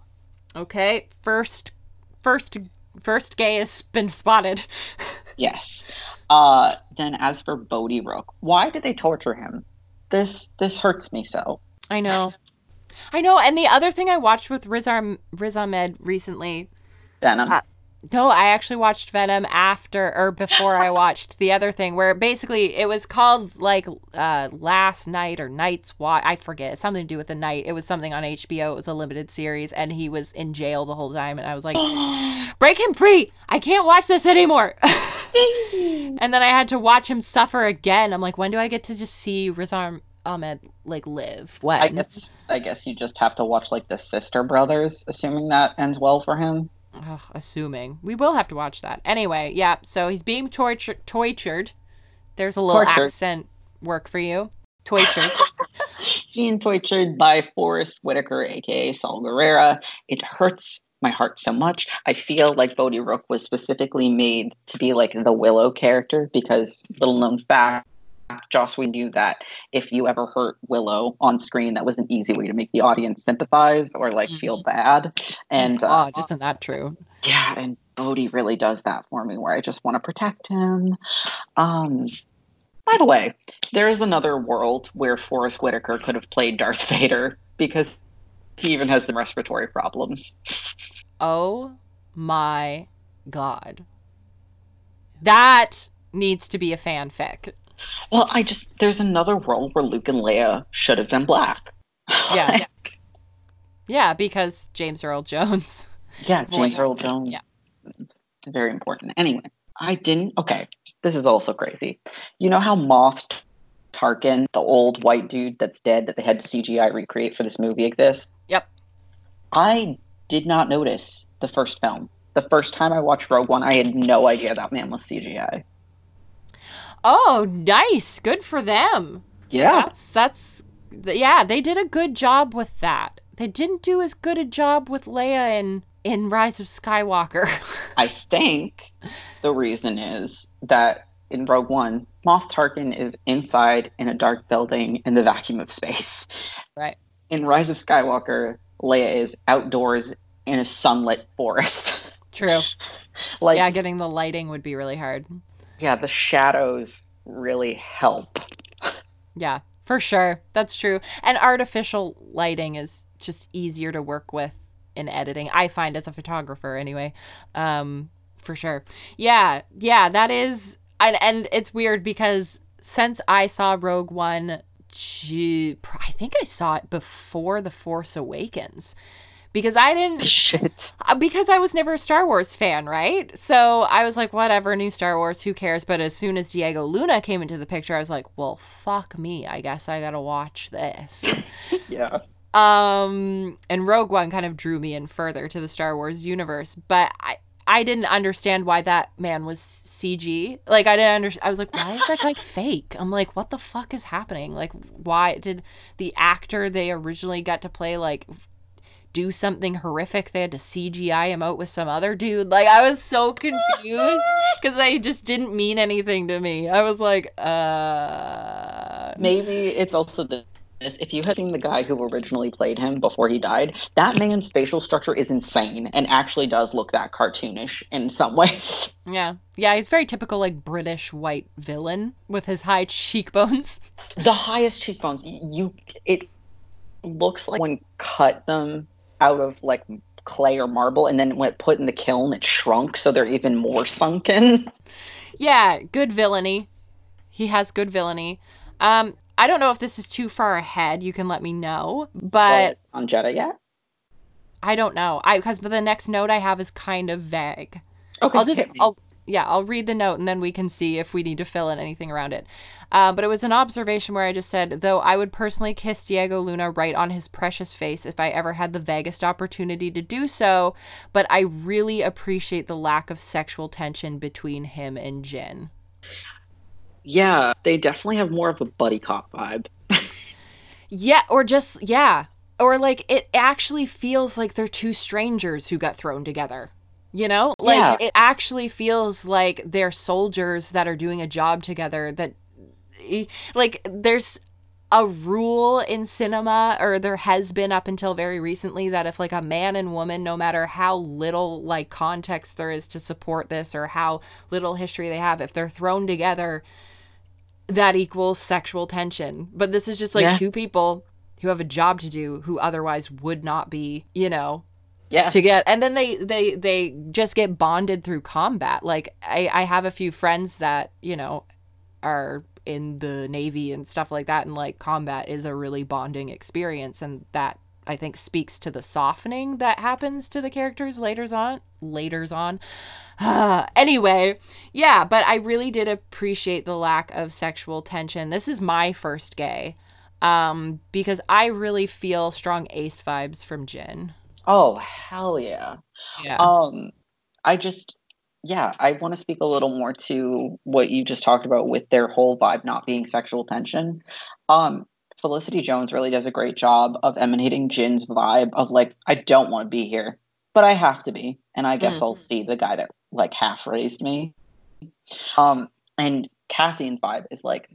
Okay, first, first, first gay has been spotted. Yes. Uh, then as for Bodhi Rook, why did they torture him? This this hurts me so. I know. I know, and the other thing I watched with Riz, Arm- Riz Ahmed recently. Venom. Uh, No, I actually watched Venom after or before I watched the other thing, where basically it was called like uh, Last Night or Night's Watch. I forget. Something to do with the night. It was something on HBO. It was a limited series, and he was in jail the whole time. And I was like, break him free! I can't watch this anymore. and then I had to watch him suffer again. I'm like, when do I get to just see Riz Ahmed like live? When? I guess you just have to watch like the Sister Brothers, assuming that ends well for him. Ugh, assuming we will have to watch that anyway. Yeah, so he's being tortured. Tortured. There's a little Tortured. accent work for you. Tortured. He's being tortured by Forest Whitaker, aka Saw Gerrera. It hurts my heart so much. I feel like Bodhi Rook was specifically made to be like the Willow character because little known fact. Joss, we knew that if you ever hurt Willow on screen, that was an easy way to make the audience sympathize or like feel bad. And uh, God, isn't that true? yeah, and Bodhi really does that for me, where I just want to protect him. Um, by the way, there is another world where Forest Whitaker could have played Darth Vader because he even has the respiratory problems. Oh my god. That needs to be a fanfic. Well, I just there's another world where Luke and Leia should have been black. Yeah. Yeah, because James Earl Jones. yeah, James Earl Jones. Yeah. It's very important. Anyway, I didn't. Okay, this is also crazy. You know how Moff Tarkin, the old white dude that's dead that they had to CGI recreate for this movie, exists? Yep. I did not notice the first film. The first time I watched Rogue One, I had no idea that man was CGI. Oh, nice. Good for them. Yeah. That's that's yeah, they did a good job with that. They didn't do as good a job with Leia in in Rise of Skywalker. I think the reason is that in Rogue One, Moff Tarkin is inside in a dark building in the vacuum of space. Right. In Rise of Skywalker, Leia is outdoors in a sunlit forest. True. like yeah, getting the lighting would be really hard. The shadows really help. Yeah, for sure. That's true. And artificial lighting is just easier to work with in editing. I find as a photographer anyway. Um for sure. Yeah, yeah, that is and and it's weird because since I saw Rogue One I think I saw it before The Force Awakens. Because I didn't Shit. uh, because I was never a Star Wars fan, right? So I was like, whatever, new Star Wars, who cares? But as soon as Diego Luna came into the picture, I was like, well, fuck me. I guess I gotta watch this. Yeah. um, and Rogue One kind of drew me in further to the Star Wars universe, but I. I didn't understand why that man was CG. Like I didn't understand. I was like, why is that guy fake? I'm like, what the fuck is happening? Like, why did the actor they originally got to play like do something horrific. They had to CGI him out with some other dude. Like I was so confused because I just didn't mean anything to me. I was like, uh, Maybe it's also the this if you had seen the guy who originally played him before he died, that man's facial structure is insane and actually does look that cartoonish in some ways. yeah, yeah. He's very typical like British white villain with his high cheekbones. the highest cheekbones you it looks like when cut them out of like clay or marble and then when it put in the kiln it shrunk so they're even more sunken yeah, good villainy. He has good villainy. Um, I don't know if this is too far ahead. You can let me know, but on Jedha yet? I don't know. I because but the next note I have is kind of vague. Okay, I'll just. I'll yeah, I'll read the note and then we can see if we need to fill in anything around it. Uh, but it was an observation where I just said, though I would personally kiss Diego Luna right on his precious face if I ever had the vaguest opportunity to do so, but I really appreciate the lack of sexual tension between him and Jyn. yeah, they definitely have more of a buddy cop vibe. Yeah, or just, yeah. Or like it actually feels like they're two strangers who got thrown together. You know, like Yeah. it actually feels like they're soldiers that are doing a job together. That, like, there's a rule in cinema, or there has been up until very recently, that if like a man and woman, no matter how little like context there is to support this, or how little history they have, if they're thrown together, that equals sexual tension. But this is just like Yeah. two people who have a job to do who otherwise would not be, you know, Yeah. to get and then they they they just get bonded through combat. Like i i have a few friends that you know are in the navy and stuff like that and like combat is a really bonding experience and that i think speaks to the softening that happens to the characters later's on later's on. Anyway yeah but i really did appreciate the lack of sexual tension. This is my first gay um because i really feel strong ace vibes from jyn Oh hell yeah. Yeah. Um, I just, yeah, I want to speak a little more to what you just talked about with their whole vibe not being sexual tension. Um, Felicity Jones really does a great job of emanating Jyn's vibe of like, I don't want to be here, but I have to be, and I guess I'll see the guy that like half raised me. Um, and Cassian's vibe is like,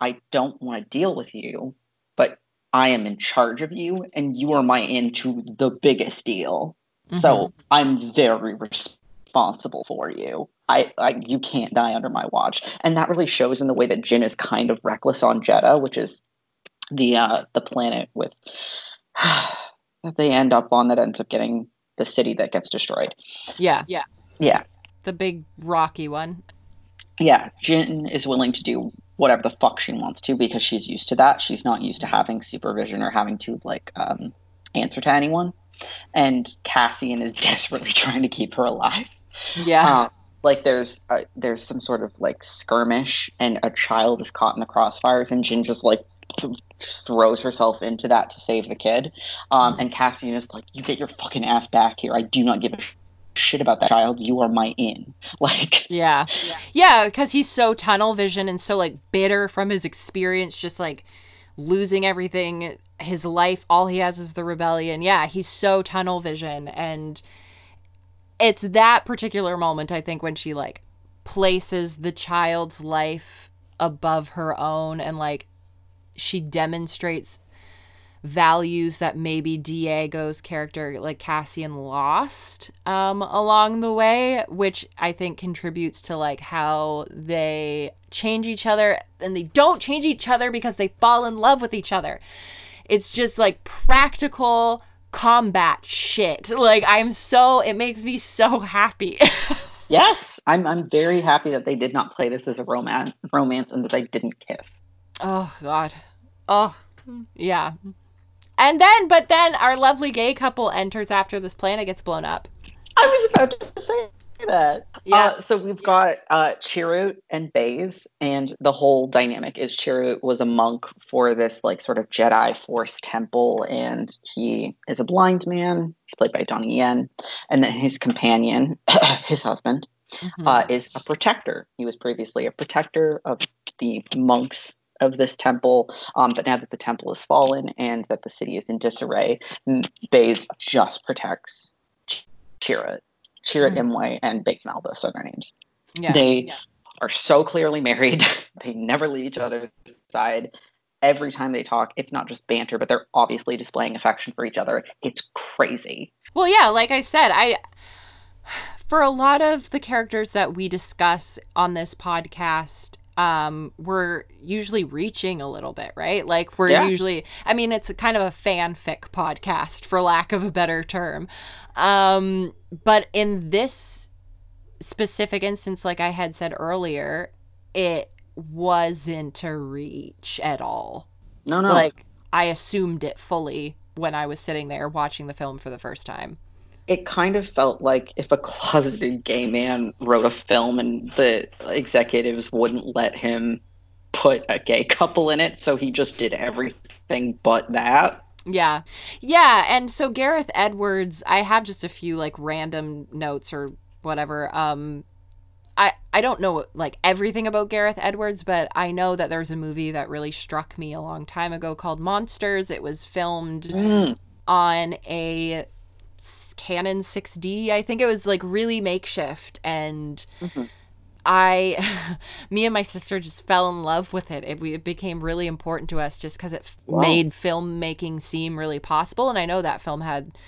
I don't want to deal with you, but I am in charge of you, and you are my into the biggest deal. So I'm very responsible for you. I, I you can't die under my watch, and that really shows in the way that Jyn is kind of reckless on Jedha, which is the uh, the planet with that they end up on that ends up getting the city that gets destroyed. Yeah. Yeah. Yeah, the big rocky one yeah. Jyn is willing to do whatever the fuck she wants to because she's used to that. She's not used to having supervision or having to like um, answer to anyone. And Cassian is desperately trying to keep her alive. yeah uh, like there's uh, there's some sort of like skirmish and a child is caught in the crossfires and Jyn just like th- just throws herself into that to save the kid um, and Cassian is like you get your fucking ass back here I do not give a sh- shit about that child you are my in like Yeah. Yeah, because he's so tunnel vision and so like bitter from his experience, just like losing everything. His life, all he has is the rebellion. Yeah, he's so tunnel vision. And it's that particular moment, I think, when she like places the child's life above her own and like she demonstrates values that maybe Diego's character, like Cassian, lost um, along the way, which I think contributes to like how they change each other and they don't change each other because they fall in love with each other. It's just like practical combat shit. Like I'm so it makes me so happy. yes I'm I'm very happy that they did not play this as a romance romance and that they didn't kiss Oh God. Oh yeah. And then, but then our lovely gay couple enters after this planet gets blown up. I was about to say that. Yeah. Uh, so we've got uh, Chirrut and Baze, and the whole dynamic is Chirrut was a monk for this like sort of Jedi Force temple, and he is a blind man. He's played by Donnie Yen, and then his companion, his husband, Mhm. uh, is a protector. He was previously a protector of the monks of this temple, um, but now that the temple has fallen and that the city is in disarray, Baze just protects Chirrut. Chirrut Mhm. Imwe and Baze Malbus are their names. yeah. They are so clearly married. they never leave each other's side. Every time they talk, it's not just banter, but they're obviously displaying affection for each other. It's crazy. Well, yeah, like I said, I for a lot of the characters that we discuss on this podcast, um, we're usually reaching a little bit, right? Like we're Yeah. usually I mean, it's a kind of a fanfic podcast for lack of a better term. Um, but in this specific instance, like I had said earlier, it wasn't a reach at all. No, no. Like I assumed it fully when I was sitting there watching the film for the first time. It kind of felt like if a closeted gay man wrote a film and the executives wouldn't let him put a gay couple in it, so he just did everything but that. Yeah. Yeah. And so Gareth Edwards, I have just a few like random notes or whatever. Um, I, I don't know like everything about Gareth Edwards, but I know that there's a movie that really struck me a long time ago called Monsters. It was filmed Mm. on a Canon 6D. I think it was like really makeshift and I me and my sister just fell in love with it. It, we, it became really important to us just cuz it f- Wow. made filmmaking seem really possible and I know that film had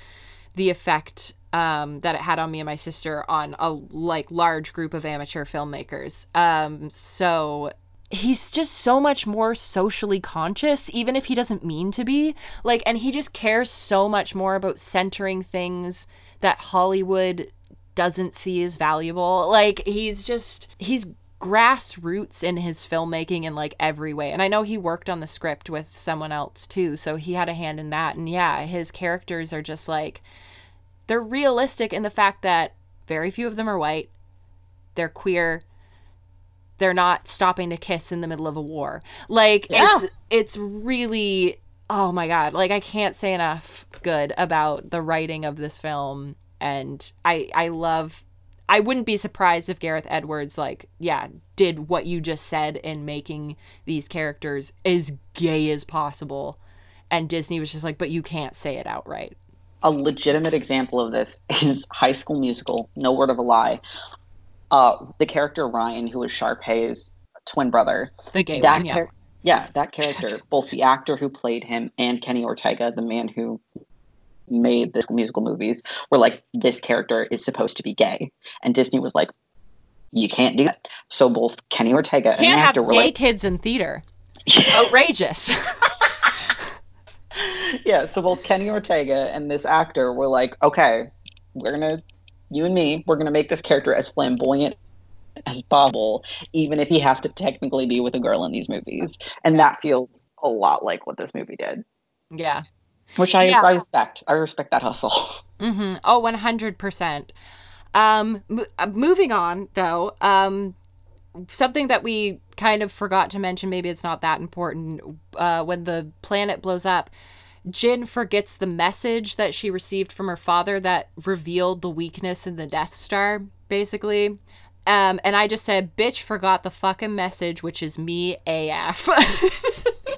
the effect um, that it had on me and my sister on a like large group of amateur filmmakers. Um, so he's just so much more socially conscious even if he doesn't mean to be. Like and he just cares so much more about centering things that hollywood doesn't see as valuable. Like he's just he's grassroots in his filmmaking in like every way. And i know he worked on the script with someone else too so he had a hand in that. And yeah his characters are just like they're realistic in the fact that very few of them are white. They're queer they're not stopping to kiss in the middle of a war. Like it's it's really oh my god, like I can't say enough good about the writing of this film and I I love I wouldn't be surprised if Gareth Edwards like yeah, did what you just said in making these characters as gay as possible and Disney was just like but you can't say it outright. a legitimate example of this is High School Musical. No word of a lie. Uh, the character Ryan, who was Sharpay's twin brother, The gay that one, yeah. char- yeah, that character, both the actor who played him and Kenny Ortega, the man who made the musical movies, were like, this character is supposed to be gay, and Disney was like, you can't do that. So both Kenny Ortega and the Can't have actor were gay like, kids in theater. Outrageous. yeah, so both Kenny Ortega and this actor were like, okay, we're gonna, you and me, we're gonna make this character as flamboyant as possible, even if he has to technically be with a girl in these movies. And that feels a lot like what this movie did, yeah. which I, Yeah. I respect. I respect that hustle. Mm-hmm. Oh, 100%. Um, mo- uh, moving on, though, um, something that we kind of forgot to mention, maybe it's not that important, uh, when the planet blows up, Jyn forgets the message that she received from her father that revealed the weakness in the Death Star, basically. Um, and I just said, bitch forgot the fucking message, which is me AF.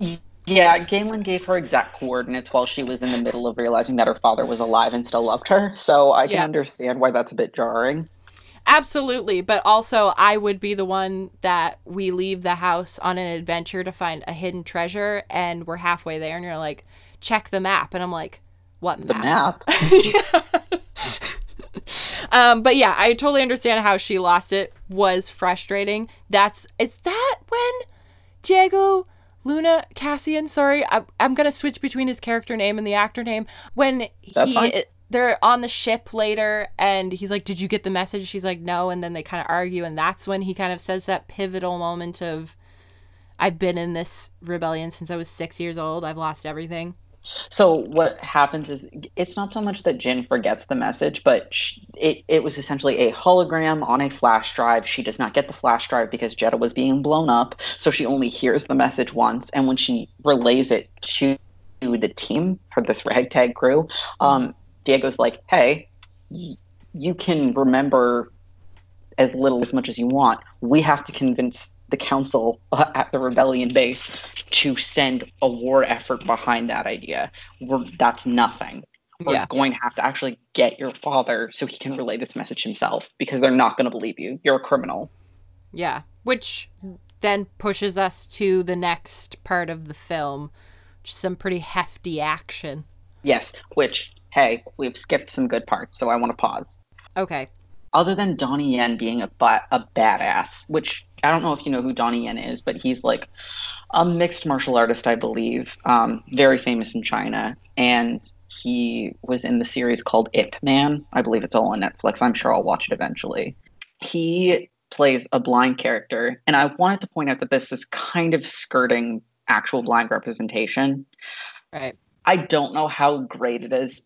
yeah, Galen gave her exact coordinates while she was in the middle of realizing that her father was alive and still loved her. So I can Yeah. understand why that's a bit jarring. Absolutely, but also I would be the one that we leave the house on an adventure to find a hidden treasure and we're halfway there and you're like, check the map and I'm like, what The map? map. Um, but yeah, I totally understand how she lost it was frustrating. That's is that when Diego Luna Cassian, sorry, I, I'm gonna switch between his character name and the actor name. When That's he fine. they're on the ship later and he's like, Did you get the message? She's like, No, and then they kind of argue, and that's when he kind of says that pivotal moment of I've been in this rebellion since I was six years old. I've lost everything. So what happens is it's not so much that Jyn forgets the message, but sh- it, it was essentially a hologram on a flash drive. She does not get the flash drive because Jedha was being blown up, so she only hears the message once. And when she relays it to the team for this ragtag crew, um, Diego's like, "Hey, you can remember as little as much as you want. We have to convince the council uh, at the rebellion base to send a war effort behind that idea. We're, that's nothing. We're Yeah. going to have to actually get your father so he can relay this message himself because they're not going to believe you. You're a criminal. Yeah, which then pushes us to the next part of the film, which is some pretty hefty action. Yes, which, hey, we've skipped some good parts, so I want to pause. Okay. Other than Donnie Yen being a, ba- a badass, which I don't know if you know who Donnie Yen is, but he's like a mixed martial artist, I believe, um, very famous in China. And he was in the series called Ip Man. I believe it's all on Netflix. I'm sure I'll watch it eventually. He plays a blind character, and I wanted to point out that this is kind of skirting actual blind representation. Right. I don't know how great it is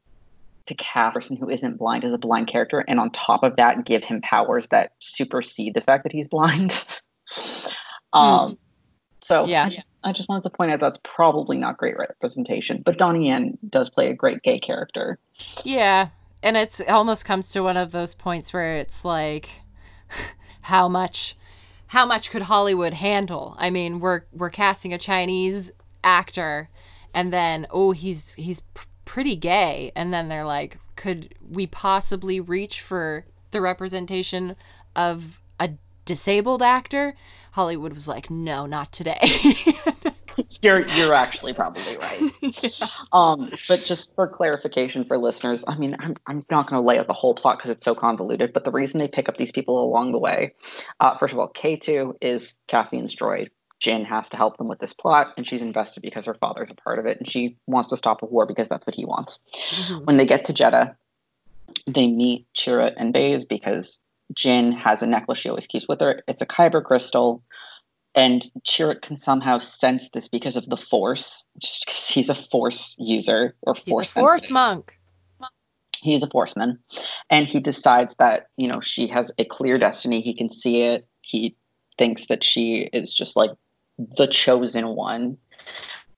to cast a person who isn't blind as a blind character, and on top of that, give him powers that supersede the fact that he's blind. um, so Yeah. I, just, I just wanted to point out that's probably not great representation, but Donnie Yen does play a great gay character. Yeah, and it's it almost comes to one of those points where it's like how much how much could Hollywood handle? I mean, we're we're casting a Chinese actor and then oh, he's he's pretty gay and then they're like could we possibly reach for the representation of a disabled actor? Hollywood was like, no, not today. You're you're actually probably right. Um, but just for clarification for listeners, I mean, I'm I'm not going to lay out the whole plot because it's so convoluted. But the reason they pick up these people along the way, uh, first of all, K two is Cassian's droid. Jyn has to help them with this plot, and she's invested because her father's a part of it, and she wants to stop a war because that's what he wants. Mhm. When they get to Jedha, they meet Chirrut and Baze because Jyn has a necklace she always keeps with her. It's a kyber crystal, and Chirrut can somehow sense this because of the Force, just because he's a Force user or He's a Force. force monk. He's a Force Forceman, and he decides that you know she has a clear destiny. He can see it. He thinks that she is just like the chosen one.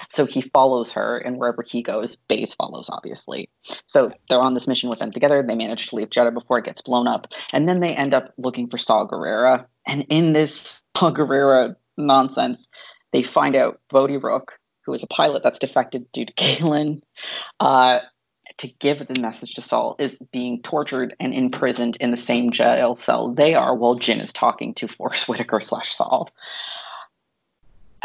So he follows her, and wherever he goes, Baze follows, obviously. So they're on this mission with them together. They manage to leave Jedha before it gets blown up, and then they end up looking for Saw Gerrera. And in this Saw Gerrera nonsense, they find out Bodhi Rook, who is a pilot that's defected due to Galen, uh, to give the message to Saw, is being tortured and imprisoned in the same jail cell they are, while Jyn is talking to Forest Whitaker slash Saw.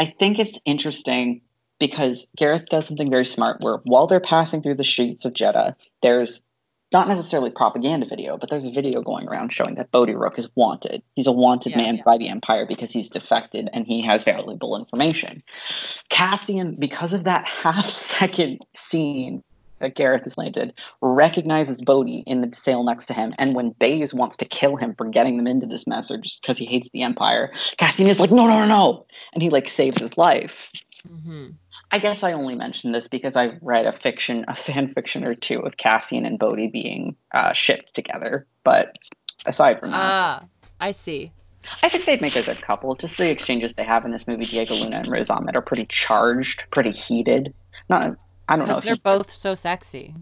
I think it's interesting because Gareth does something very smart where while they're passing through the streets of Jedha, there's not necessarily propaganda video, but there's a video going around showing that Bodhi Rook is wanted. He's a wanted Yeah, man yeah. by the Empire because he's defected and he has valuable information. Cassian, because of that half second scene that Gareth has planted, recognizes Bodhi in the sail next to him. And when Baze wants to kill him for getting them into this mess or just because he hates the Empire, Cassian is like, no, no, no, no. And he like saves his life. hmm I guess I only mentioned this because I've read a fiction, a fan fiction or two of Cassian and Bodhi being uh, shipped together. But aside from that, Ah, I see. I think they'd make a good couple. Just the exchanges they have in this movie, Diego Luna and Riz Ahmed, are pretty charged, pretty heated. Not, I don't know. They're both so sexy.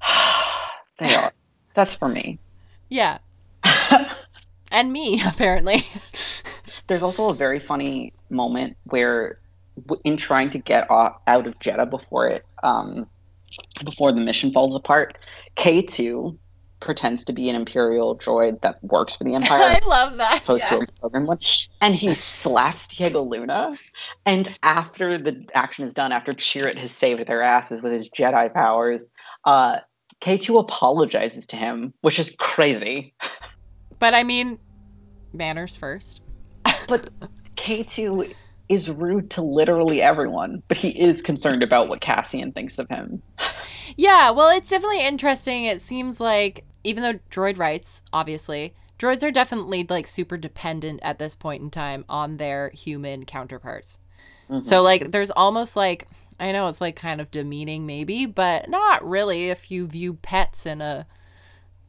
they are. That's for me. Yeah. And me, apparently. There's also a very funny moment where, in trying to get off, out of Jedha before it, um, before the mission falls apart, K2 pretends to be an Imperial droid that works for the Empire. I love that. opposed to a program one. And he slaps Diego Luna. And after the action is done, after Chirrut has saved their asses with his Jedi powers, uh, K2 apologizes to him, which is crazy. But I mean, manners first. But K2 is rude to literally everyone, but he is concerned about what Cassian thinks of him. Yeah, well, it's definitely interesting. It seems like even though droid rights, obviously, droids are definitely like super dependent at this point in time on their human counterparts. Mm-hmm. So like there's almost like I know it's like kind of demeaning maybe, but not really if you view pets in a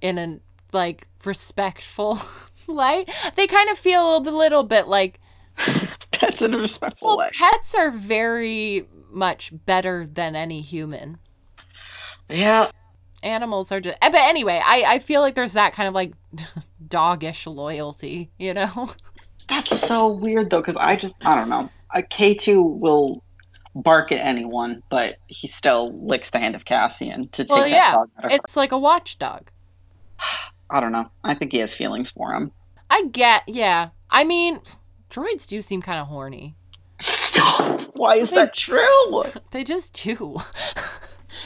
in a like respectful light. They kind of feel a little bit like That's in a respectful well, way. pets are very much better than any human. Yeah. animals are just eh, but anyway i i feel like there's that kind of like doggish loyalty you know That's so weird though, because I just I don't know. A K two will bark at anyone, but he still licks the hand of Cassian to take Well, that yeah, dog out of her. it's like a watchdog I don't know. I think he has feelings for him. i get yeah i mean droids do seem kind of horny Stop. Why is that true? they just do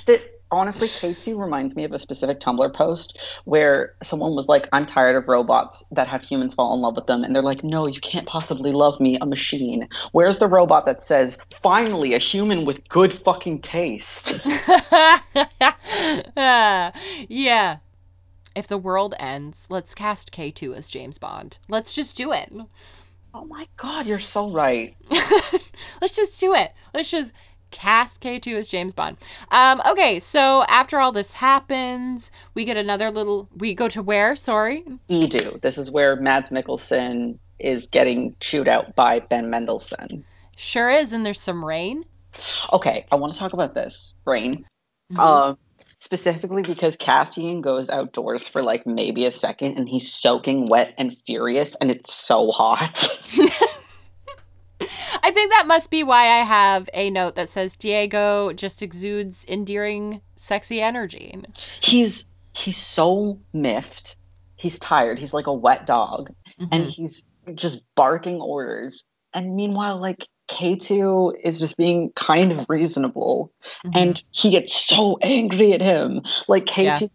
That honestly, K two reminds me of a specific Tumblr post where someone was like, "I'm tired of robots that have humans fall in love with them," and they're like, "No, you can't possibly love me, a machine." Where's the robot that says, "Finally, a human with good fucking taste"? Ah, yeah if the world ends let's cast k2 as james bond let's just do it oh my god, you're so right. let's just do it. Let's just cast K2 as James Bond. Um, okay, so after all this happens, we get another little. We go to where? Sorry. Eadu. This is where Mads Mikkelsen is getting chewed out by Ben Mendelsohn. Sure is, and there's some rain. Okay, I want to talk about this rain. Mhm. Uh, specifically because Cassian goes outdoors for like maybe a second and he's soaking wet and furious and it's so hot. I think that must be why I have a note that says Diego just exudes endearing, sexy energy. he's he's so miffed. He's tired. He's like a wet dog, and Mhm. he's just barking orders. And meanwhile, like K2 is just being kind of reasonable, Mhm. and he gets so angry at him. Like K2 Yeah.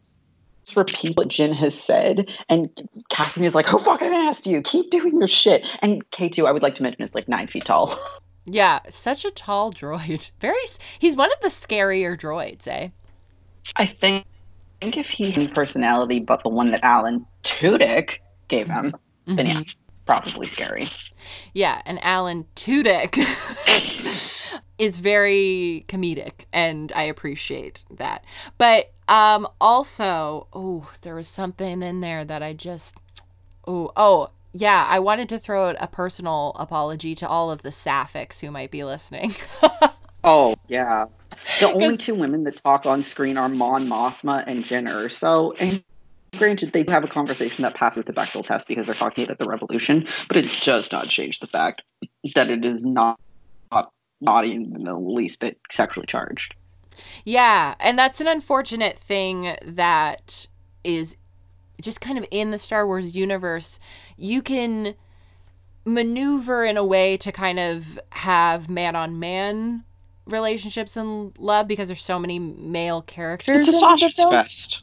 Just repeats what Jyn has said, and Cassian is like, "Who fucking asked you? Keep doing your shit." And K2, I would like to mention, is like nine feet tall. Yeah, such a tall droid. Very. He's one of the scarier droids, eh? I think, I think if he had any personality but the one that Alan Tudyk gave him, then yeah, Mhm. Probably scary. Yeah, and Alan Tudyk is very comedic, and I appreciate that. But um, also, oh, there was something in there that I just, oh, oh, yeah, I wanted to throw out a personal apology to all of the sapphics who might be listening. Oh yeah, the only two women that talk on screen are Mon Mothma and Jyn Erso. And granted, they have a conversation that passes the Bechdel test because they're talking about the revolution, but it does not change the fact that it is not not, not even in the least bit sexually charged. Yeah, and that's an unfortunate thing that is just kind of in the Star Wars universe. You can maneuver in a way to kind of have man on man relationships and love because there's so many male characters. It's a sausage fest.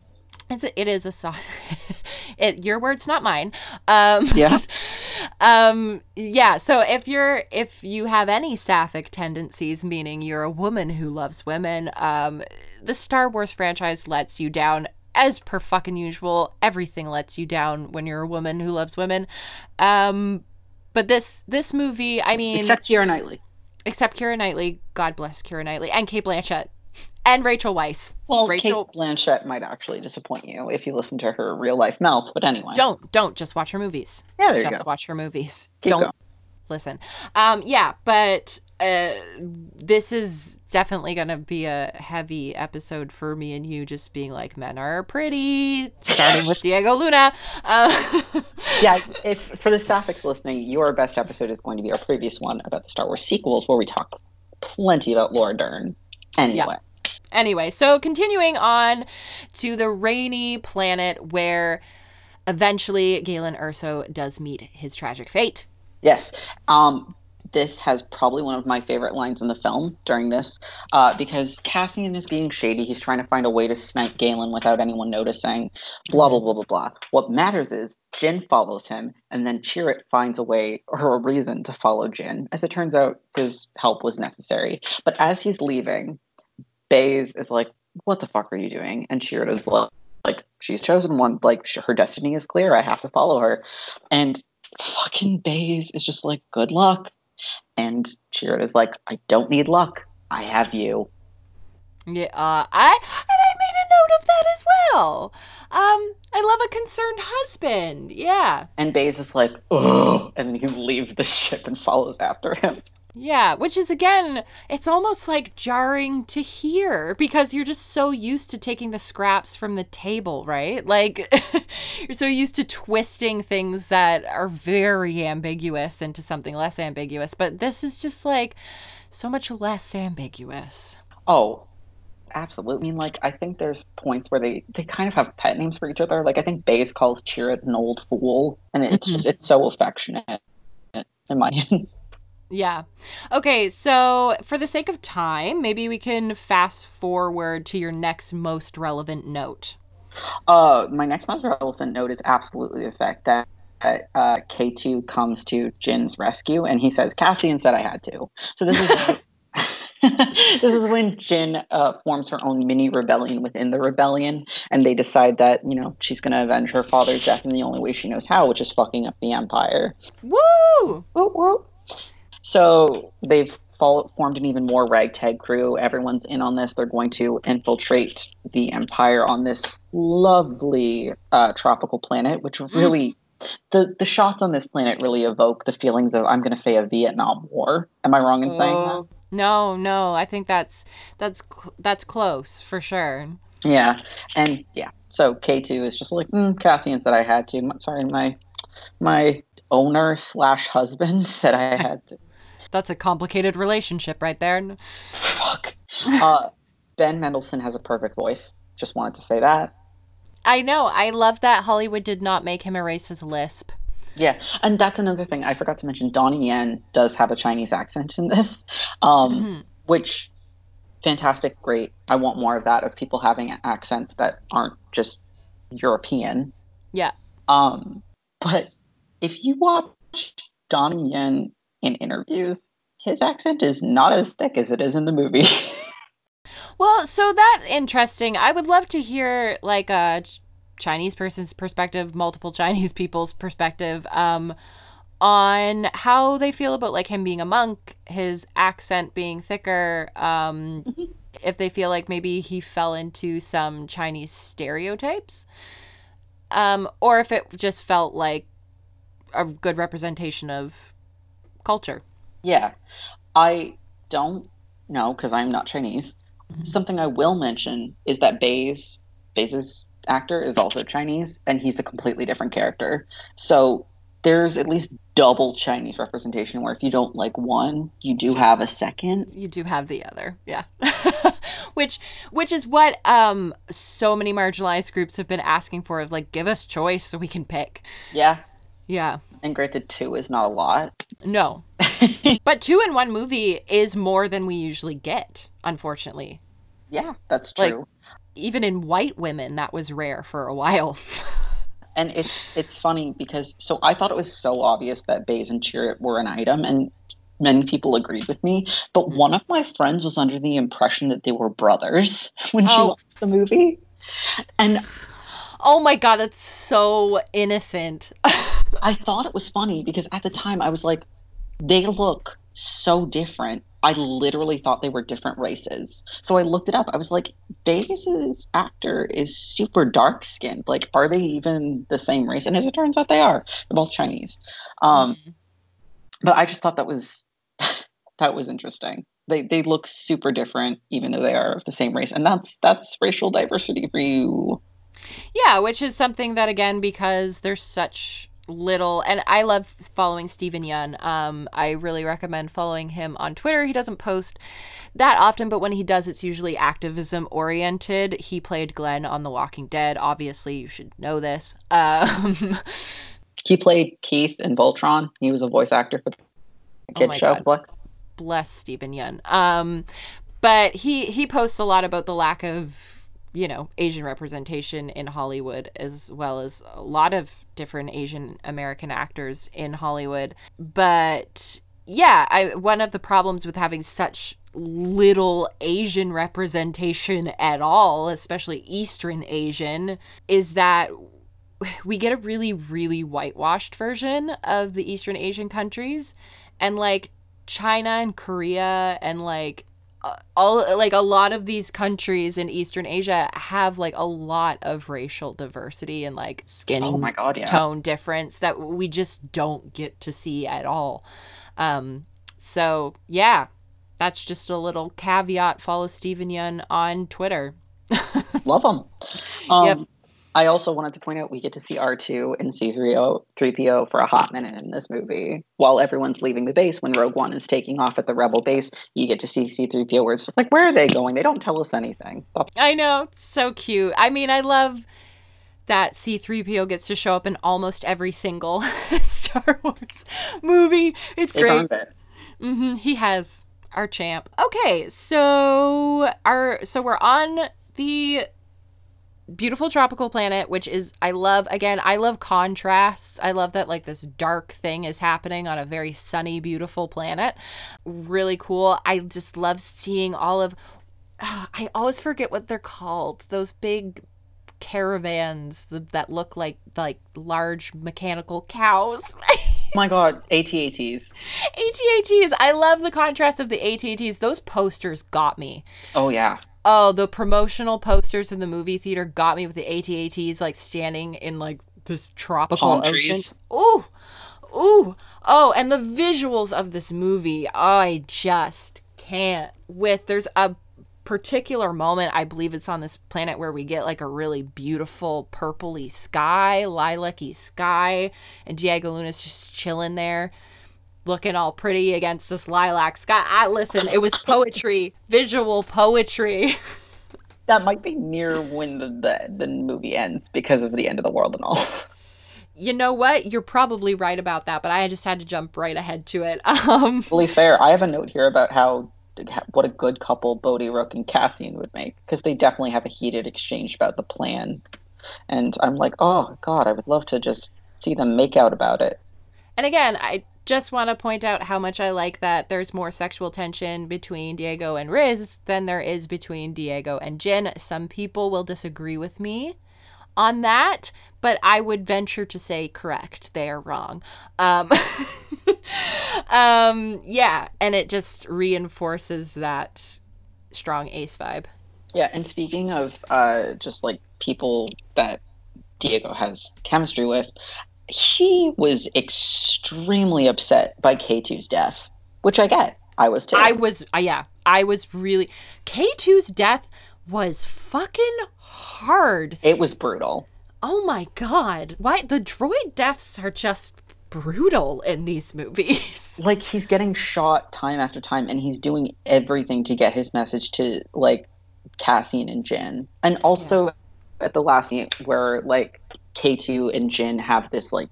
It's a, it is a sauce. it your words, not mine. Um, Yeah. um. Yeah. So if you're if you have any sapphic tendencies, meaning you're a woman who loves women, um, the Star Wars franchise lets you down. As per fucking usual, everything lets you down when you're a woman who loves women. Um, but this this movie, I mean, Except Keira Knightley. except Keira Knightley, God bless Keira Knightley, and Cate Blanchett, and Rachel Weisz. Well, Rachel- Cate Blanchett might actually disappoint you if you listen to her real life mouth. But anyway, Don't don't just watch her movies. yeah, there you Just watch her movies. Keep Don't going. listen. Um, yeah, but uh, this is definitely gonna be a heavy episode for me and you, just being like, men are pretty. Starting with Diego Luna. Uh, yeah, if for the Sapphics listening, your best episode is going to be our previous one about the Star Wars sequels, where we talk plenty about Laura Dern. Anyway, Anyway, so continuing on to the rainy planet where eventually Galen Erso does meet his tragic fate. yes, um, this has probably one of my favorite lines in the film during this, uh, because Cassian is being shady. He's trying to find a way to snipe Galen without anyone noticing. Blah blah blah blah blah. What matters is Jyn follows him, and then Chirrut finds a way or a reason to follow Jyn. As it turns out, his help was necessary. But as he's leaving, Baze is like, "What the fuck are you doing?" And Chirrut is like, "Like she's chosen one. Like sh- her destiny is clear. I have to follow her." And fucking Baze is just like, "Good luck." And Chirrut is like, "I don't need luck. I have you." Yeah, uh, I and I made a note of that as well. Um, I love a concerned husband. Yeah, And Baze is like, "Ugh," and then he leaves the ship and follows after him. Yeah. Which is again, it's almost like jarring to hear because you're just so used to taking the scraps from the table, right? Like you're so used to twisting things that are very ambiguous into something less ambiguous. But this is just like so much less ambiguous. Oh, absolutely. I mean, like, I think there's points where they they kind of have pet names for each other. Like, I think Baze calls Chirrut an old fool, and it's Mhm. just it's so affectionate. In my opinion. Yeah. Okay, so for the sake of time, maybe we can fast forward to your next most relevant note. Uh, my next most relevant note is absolutely the fact that uh, K2 comes to Jyn's rescue and he says, Cassian said I had to. So this is this is when Jyn uh, forms her own mini rebellion within the rebellion, and they decide that you know she's going to avenge her father's death in the only way she knows how, which is fucking up the empire. Woo! Whoop. So they've follow- formed an even more ragtag crew. Everyone's in on this. They're going to infiltrate the empire on this lovely uh, tropical planet, which really. The, the shots on this planet really evoke the feelings of I'm going to say a Vietnam War. Am I wrong in saying that? Oh, No, no, I think that's that's cl- that's close for sure. Yeah, and yeah, so K two is just like mm, Cassian said I had to. Sorry, my my owner slash husband said I had to. That's a complicated relationship right there. Fuck. Uh, ben Mendelsohn has a perfect voice. Just wanted to say that. I know. I love that Hollywood did not make him erase his lisp. Yeah, and that's another thing I forgot to mention. Donnie Yen does have a Chinese accent in this, um, Mm-hmm. which fantastic, great. I want more of that of people having accents that aren't just European. Yeah. Um, but if you watch Donnie Yen in interviews, his accent is not as thick as it is in the movie. Well, so that interesting. I would love to hear like a Chinese person's perspective, multiple Chinese people's perspective, um, on how they feel about like him being a monk, his accent being thicker, um, if they feel like maybe he fell into some Chinese stereotypes, um, or if it just felt like a good representation of culture. Yeah, I don't know because I'm not Chinese. Something I will mention is that Baze, Baze's actor is also Chinese, and he's a completely different character. So there's at least double Chinese representation, where if you don't like one, you do have a second. you do have the other yeah which which is what um so many marginalized groups have been asking for of like give us choice so we can pick Yeah, yeah and granted, two is not a lot. no but two in one movie is more than we usually get unfortunately Yeah, that's Like- true. even in white women that was rare for a while and it's it's funny because so I thought it was so obvious that Baze and Chirrut were an item, and many people agreed with me. But mm-hmm. one of my friends was under the impression that they were brothers when she Oh. watched the movie, and oh my god that's so innocent I thought it was funny because at the time I was like, they look so different. I literally thought they were different races. So I looked it up. I was like, Davis's actor is super dark skinned. Like, are they even the same race? And as it turns out, they are. They're both Chinese. Um, but I just thought that was that was interesting. They they look super different, even though they are of the same race, and that's that's racial diversity for you. Yeah, which is something that again because there's such little and I love following Steven Yeun. Um I really recommend following him on Twitter. He doesn't post that often, but when he does it's usually activism oriented. He played Glenn on The Walking Dead. Obviously, you should know this. Um He played Keith in Voltron. He was a voice actor for the Oh kid my show. God. Bless Steven Yeun. Um, but he he posts a lot about the lack of you know Asian representation in Hollywood, as well as a lot of different Asian American actors in Hollywood. But yeah, I one of the problems with having such little Asian representation at all, especially Eastern Asian, is that we get a really really whitewashed version of the Eastern Asian countries and like China and Korea and like all like a lot of these countries in Eastern Asia have like a lot of racial diversity and like Skin Oh my god, yeah. tone difference that we just don't get to see at all. Um so yeah, that's just a little caveat. Follow Steven Yeun on Twitter. Love him. Um, Yep. I also wanted to point out we get to see R2 and C3PO 3PO for a hot minute in this movie. While everyone's leaving the base, when Rogue One is taking off at the Rebel base, you get to see C3PO where it's just like, where are they going? They don't tell us anything. I know, it's so cute. I mean, I love that C3PO gets to show up in almost every single Star Wars movie. It's They've great. it. hmm he has our champ. Okay, so our so we're on the beautiful tropical planet which is i love again i love contrasts i love that like this dark thing is happening on a very sunny beautiful planet really cool i just love seeing all of ah, i always forget what they're called those big caravans th- that look like like large mechanical cows Oh my god, ATATs. ATATs. I love the contrast of the ATATs. Those posters got me. Oh yeah. Oh, the promotional posters in the movie theater got me with the ATATs like standing in like this tropical Palm ocean. trees. Ooh. Ooh. Oh, and the visuals of this movie, I just can't with there's a particular moment, I believe it's on this planet where we get like a really beautiful purpley sky, lilac-y sky, and Diego Luna's just chilling there, looking all pretty against this lilac sky. I listen, it was poetry, visual poetry. that might be near when the, the the movie ends because of the end of the world and all. You know what? You're probably right about that, but I just had to jump right ahead to it. Um, Fully fair. I have a note here about how what a good couple Bodhi Rook and Cassian would make because they definitely have a heated exchange about the plan, and I'm like, oh god, I would love to just see them make out about it. and again, I just want to point out how much I like that there's more sexual tension between Diego and Riz than there is between Diego and Jyn. Some people will disagree with me on that, but I would venture to say correct. They are wrong. Um, um, yeah, and it just reinforces that strong ace vibe. Yeah, and speaking of uh, just like people that Diego has chemistry with, he was extremely upset by K2's death, which I get. I was too. I was, uh, yeah, I was really. K2's death was fucking hard. it was brutal. Oh my god. Why? The droid deaths are just brutal in these movies. Like he's getting shot time after time, and he's doing everything to get his message to like Cassian and Jyn, and also at the last scene where like K2 and Jyn have this like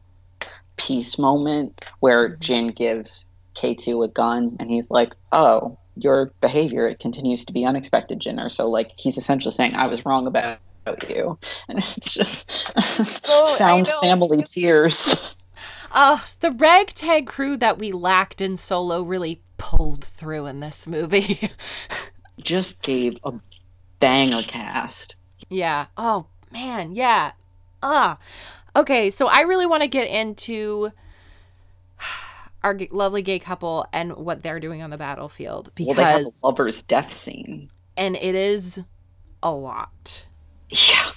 peace moment where Jyn gives K2 a gun, and he's like, "Oh, your behavior it continues to be unexpected, Jyn Erso." So like he's essentially saying, "I was wrong about." You and it's just Oh, found family tears. Uh, the ragtag crew that we lacked in Solo really pulled through in this movie. Just gave a banger cast. yeah. Oh, man. Yeah. Ah. Okay, so I really want to get into our g- lovely gay couple and what they're doing on the battlefield Well, they have a because lover's death scene. and it is a lot. Yeah,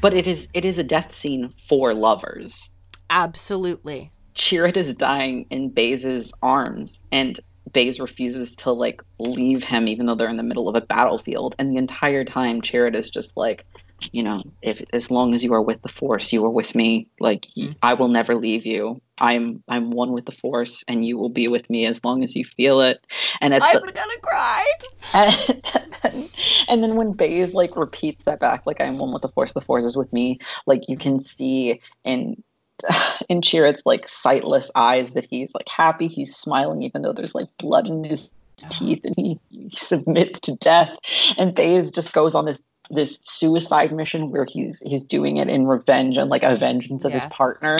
but it is it is a death scene for lovers. Absolutely. Chirrut is dying in Baze's arms, and Baze refuses to like leave him, even though they're in the middle of a battlefield. And the entire time, Chirrut is just like, you know, if as long as you are with the Force, you are with me. Like Mhm. I will never leave you. I'm I'm one with the Force, and you will be with me as long as you feel it. And it's I'm gonna cry. and then, and then when Baze like repeats that back, like I'm one with the force, the force is with me. Like you can see in in Chirrut's like sightless eyes that he's like happy, he's smiling, even though there's like blood in his teeth, and he, he submits to death. And Baze just goes on this this suicide mission where he's he's doing it in revenge and like a vengeance of his partner,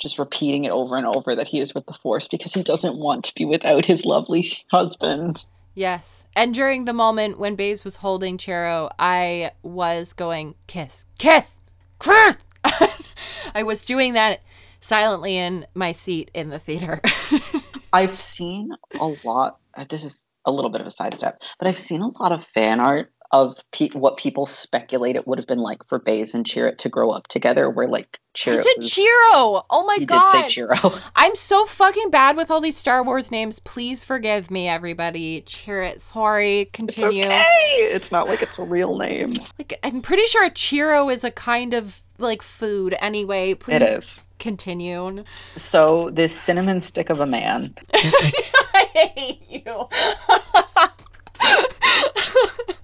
just repeating it over and over that he is with the force because he doesn't want to be without his lovely husband. Yes. And during the moment when Baze was holding Chero, I was going, kiss, kiss, kiss. I was doing that silently in my seat in the theater. I've seen a lot. uh, This is a little bit of a sidestep, but I've seen a lot of fan art of pe- what people speculate it would have been like for Baze and Chirrut to grow up together. Where like I Chirrut, said was, Chiro. Oh my he god. did say Chirrut. I'm so fucking bad with all these Star Wars names. Please forgive me, everybody. Chirrut, sorry. Continue. It's Continue. okay. It's not like it's a real name. Like, I'm pretty sure a Chiro is a kind of like food anyway. Please It is. continue. So this cinnamon stick of a man. I hate you.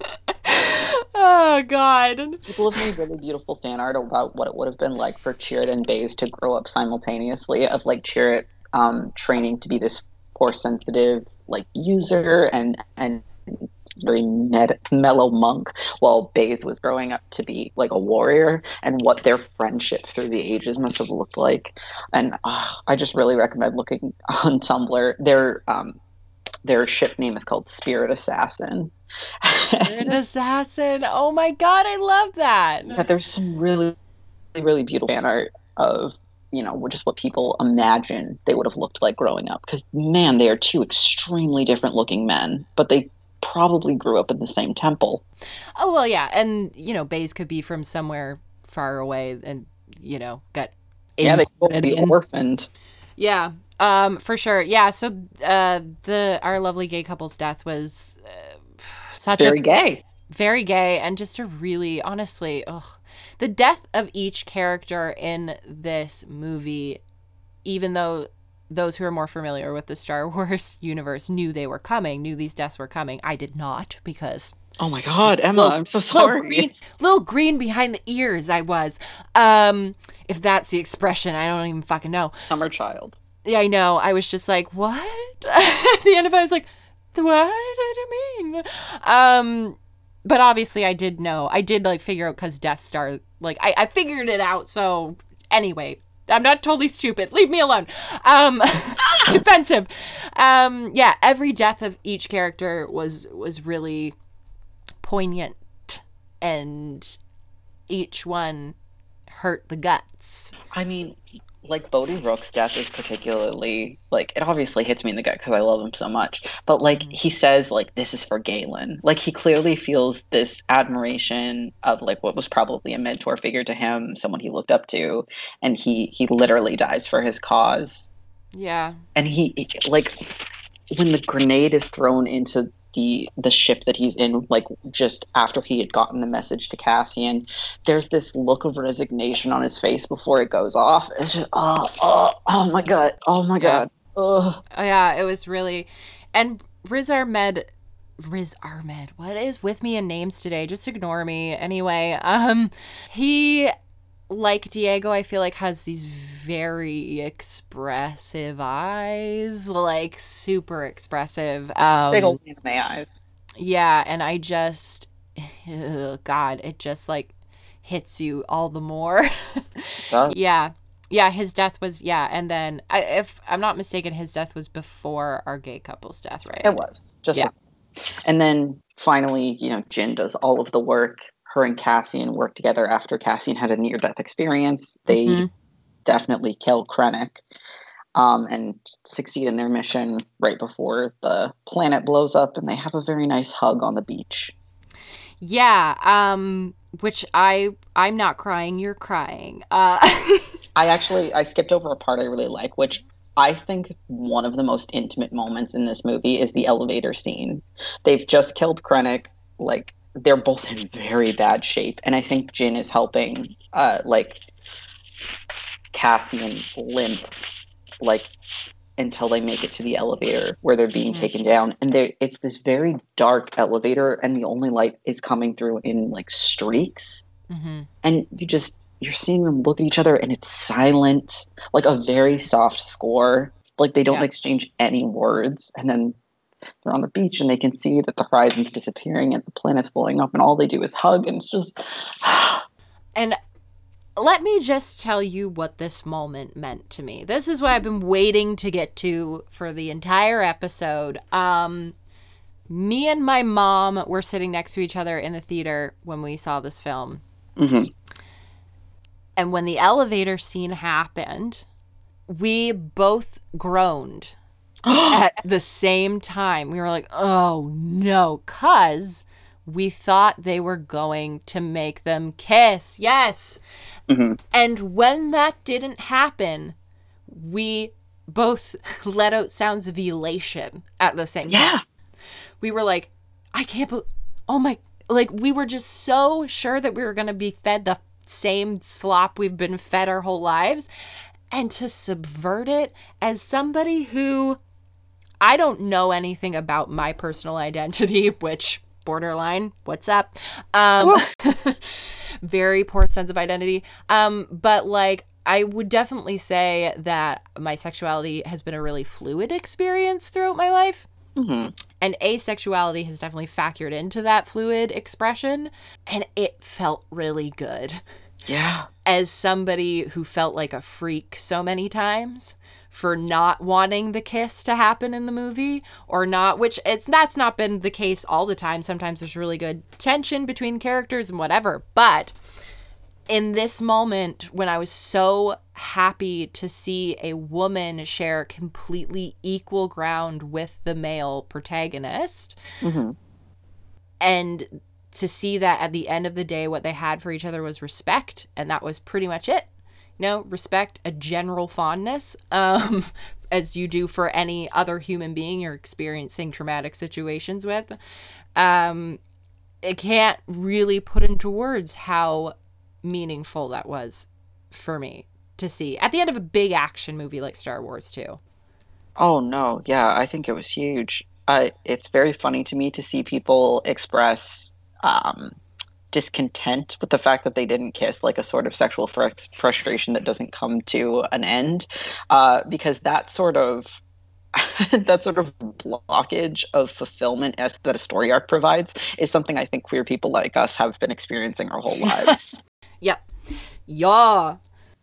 oh god. People have made really beautiful fan art about what it would have been like for Chirrut and Baze to grow up simultaneously. Of like Chirrut um, training to be this force sensitive like user and and very med- mellow monk, while Baze was growing up to be like a warrior, and what their friendship through the ages must have looked like. And uh, I just really recommend looking on Tumblr. Their um, their ship name is called Spirit Assassin. An assassin. Oh my god, I love that. Yeah, there's some really, really beautiful fan art of you know just what people imagine they would have looked like growing up. Because man, they are two extremely different looking men, but they probably grew up in the same temple. Oh well, yeah, and you know, Baze could be from somewhere far away, and you know, got yeah, they both be orphaned. yeah, um, for sure, yeah. So, uh, the our lovely gay couple's death was uh, such Very a gay. very gay and just a really honestly, ugh, the death of each character in this movie, even though those who are more familiar with the Star Wars universe knew they were coming, knew these deaths were coming. I did not because Oh my god, Emma, Little- I'm so little sorry. green, little green behind the ears I was. Um, if that's the expression, I don't even fucking know. Summer child. Yeah, I know. I was just like, what? At the end of it, I was like, what did it mean? Um, but obviously, I did know. I did like figure out because Death Star, like, I, I figured it out. So anyway, I'm not totally stupid. Leave me alone. Um, defensive. Um, yeah, every death of each character was was really poignant, and each one hurt the guts. I mean, like Bodhi Rook's death is particularly like it obviously hits me in the gut because I love him so much. But like mm-hmm. he says, like this is for Galen. Like he clearly feels this admiration of like what was probably a mentor figure to him, someone he looked up to, and he he literally dies for his cause. Yeah. And he like when the grenade is thrown into the the ship that he's in like just after he had gotten the message to Cassian there's this look of resignation on his face before it goes off it's just oh oh, oh my god oh my god Ugh. Oh yeah, it was really, and Riz Ahmed, Riz Ahmed, what is with me in names today? Just ignore me anyway. Um, he, like Diego, I feel like has these very expressive eyes, like super expressive. Um, big old anime eyes yeah, and I just, ugh, God, it just like hits you all the more. yeah. Yeah, his death was yeah, and then I, if I'm not mistaken, his death was before our gay couple's death, right? it was just Yeah. and then finally you know Jyn does all of the work her and Cassian work together after Cassian had a near death experience they Mhm. definitely kill Krennic um, and succeed in their mission right before the planet blows up, and they have a very nice hug on the beach. Yeah, um, which I I'm not crying, you're crying. Uh, I actually I skipped over a part I really like, which I think one of the most intimate moments in this movie is the elevator scene. They've just killed Krennic, like they're both in very bad shape, and I think Jyn is helping, uh, like Cassian limp, like until they make it to the elevator where they're being Mhm. taken down, and they it's this very dark elevator, and the only light is coming through in like streaks mhm. and you just you're seeing them look at each other and it's silent like a very soft score like they don't Yeah. exchange any words and then they're on the beach and they can see that the horizon's disappearing and the planet's blowing up and all they do is hug and it's just And let me just tell you what this moment meant to me. This is what I've been waiting to get to for the entire episode. Um me and my mom were sitting next to each other in the theater when we saw this film. Mm-hmm. And when the elevator scene happened, we both groaned at the same time. We were like, oh no, because we thought they were going to make them kiss. Yes. Mhm. And when that didn't happen, we both let out sounds of elation at the same time yeah we were like, I can't believe, oh my, like we were just so sure that we were going to be fed the same slop we've been fed our whole lives. And to subvert it as somebody who I don't know anything about my personal identity, which borderline, what's up? Um, very poor sense of identity. Um, but like, I would definitely say that my sexuality has been a really fluid experience throughout my life Mhm. and asexuality has definitely factored into that fluid expression and it felt really good yeah as somebody who felt like a freak so many times for not wanting the kiss to happen in the movie or not which it's that's not been the case all the time sometimes there's really good tension between characters and whatever but in this moment when I was so happy to see a woman share completely equal ground with the male protagonist Mhm. and to see that at the end of the day what they had for each other was respect and that was pretty much it know respect a general fondness um as you do for any other human being you're experiencing traumatic situations with um it can't really put into words how meaningful that was for me to see at the end of a big action movie like Star Wars too. Oh no, yeah, I think it was huge. Uh, it's very funny to me to see people express um, discontent with the fact that they didn't kiss, like a sort of sexual fr- frustration that doesn't come to an end, uh, because that sort of that sort of blockage of fulfillment as that a story arc provides is something I think queer people like us have been experiencing our whole lives. Yep. Yeah.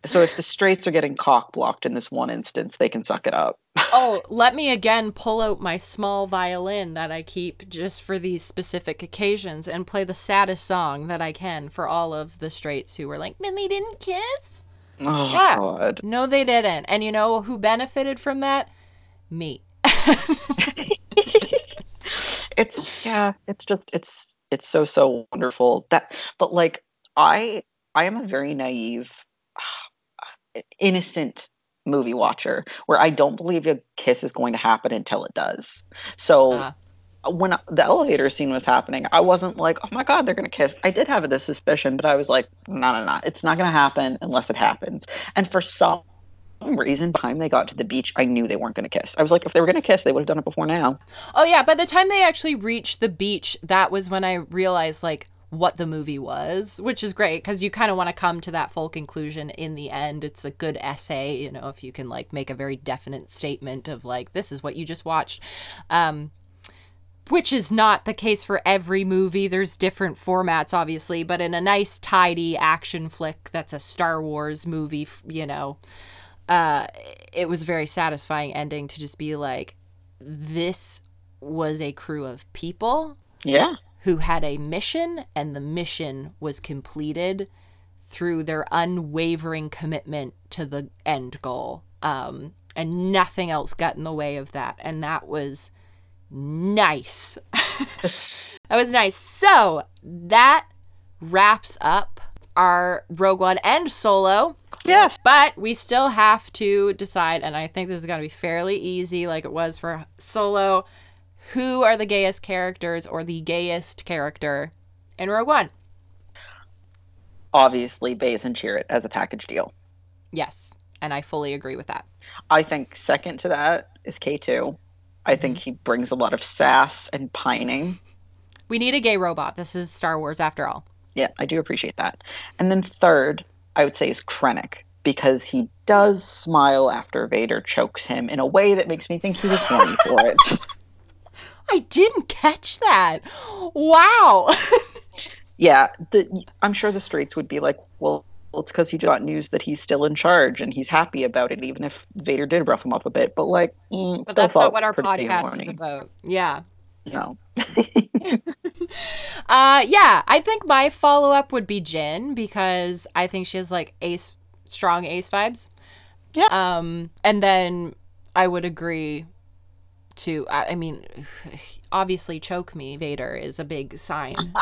So if the straights are getting cock blocked in this one instance, they can suck it up. Oh, let me again pull out my small violin that I keep just for these specific occasions and play the saddest song that I can for all of the straights who were like, "Man, they didn't kiss." Oh Yeah. god. No, they didn't. And you know who benefited from that? Me. it's yeah it's just it's it's so so wonderful that but like i i am a very naive innocent movie watcher where i don't believe a kiss is going to happen until it does. So Ah. when the elevator scene was happening i wasn't like oh my god they're going to kiss. I did have this suspicion but i was like no no no it's not going to happen unless it happens. And for some reason by the time they got to the beach i knew they weren't going to kiss. I was like if they were going to kiss they would have done it before now. Oh yeah, by the time they actually reached the beach, that was when I realized like what the movie was, which is great because you kind of want to come to that full conclusion in the end. It's a good essay, you know, if you can like make a very definite statement of like this is what you just watched. Um which is not the case for every movie. There's different formats obviously, but in a nice tidy action flick that's a Star Wars movie, you know, uh it was a very satisfying ending to just be like this was a crew of people yeah who had a mission, and the mission was completed through their unwavering commitment to the end goal. Um, and nothing else got in the way of that. And that was nice. that was nice. So that wraps up our Rogue One and Solo. yes But we still have to decide, and I think this is going to be fairly easy, like it was for Solo. Who are the gayest characters or the gayest character in Rogue One? obviously Baze and Chirrut as a package deal. Yes, and I fully agree with that. I think second to that is K2. I think mm-hmm. he brings a lot of sass and pining. We need a gay robot. This is Star Wars after all. Yeah, I do appreciate that. And then third, I would say is Krennic because he does smile after Vader chokes him in a way that makes me think he was horny for it. I didn't catch that. Wow. Yeah, the, I'm sure the streets would be like, well, well it's because he got news that he's still in charge and he's happy about it, even if Vader did rough him up a bit. But like, mm, But still that's not what our podcast is about. yeah. No. Uh yeah, I think my follow-up would be Jyn because I think she has like ace strong ace vibes. Yeah. Um and then I would agree to I, I mean obviously choke me Vader is a big sign.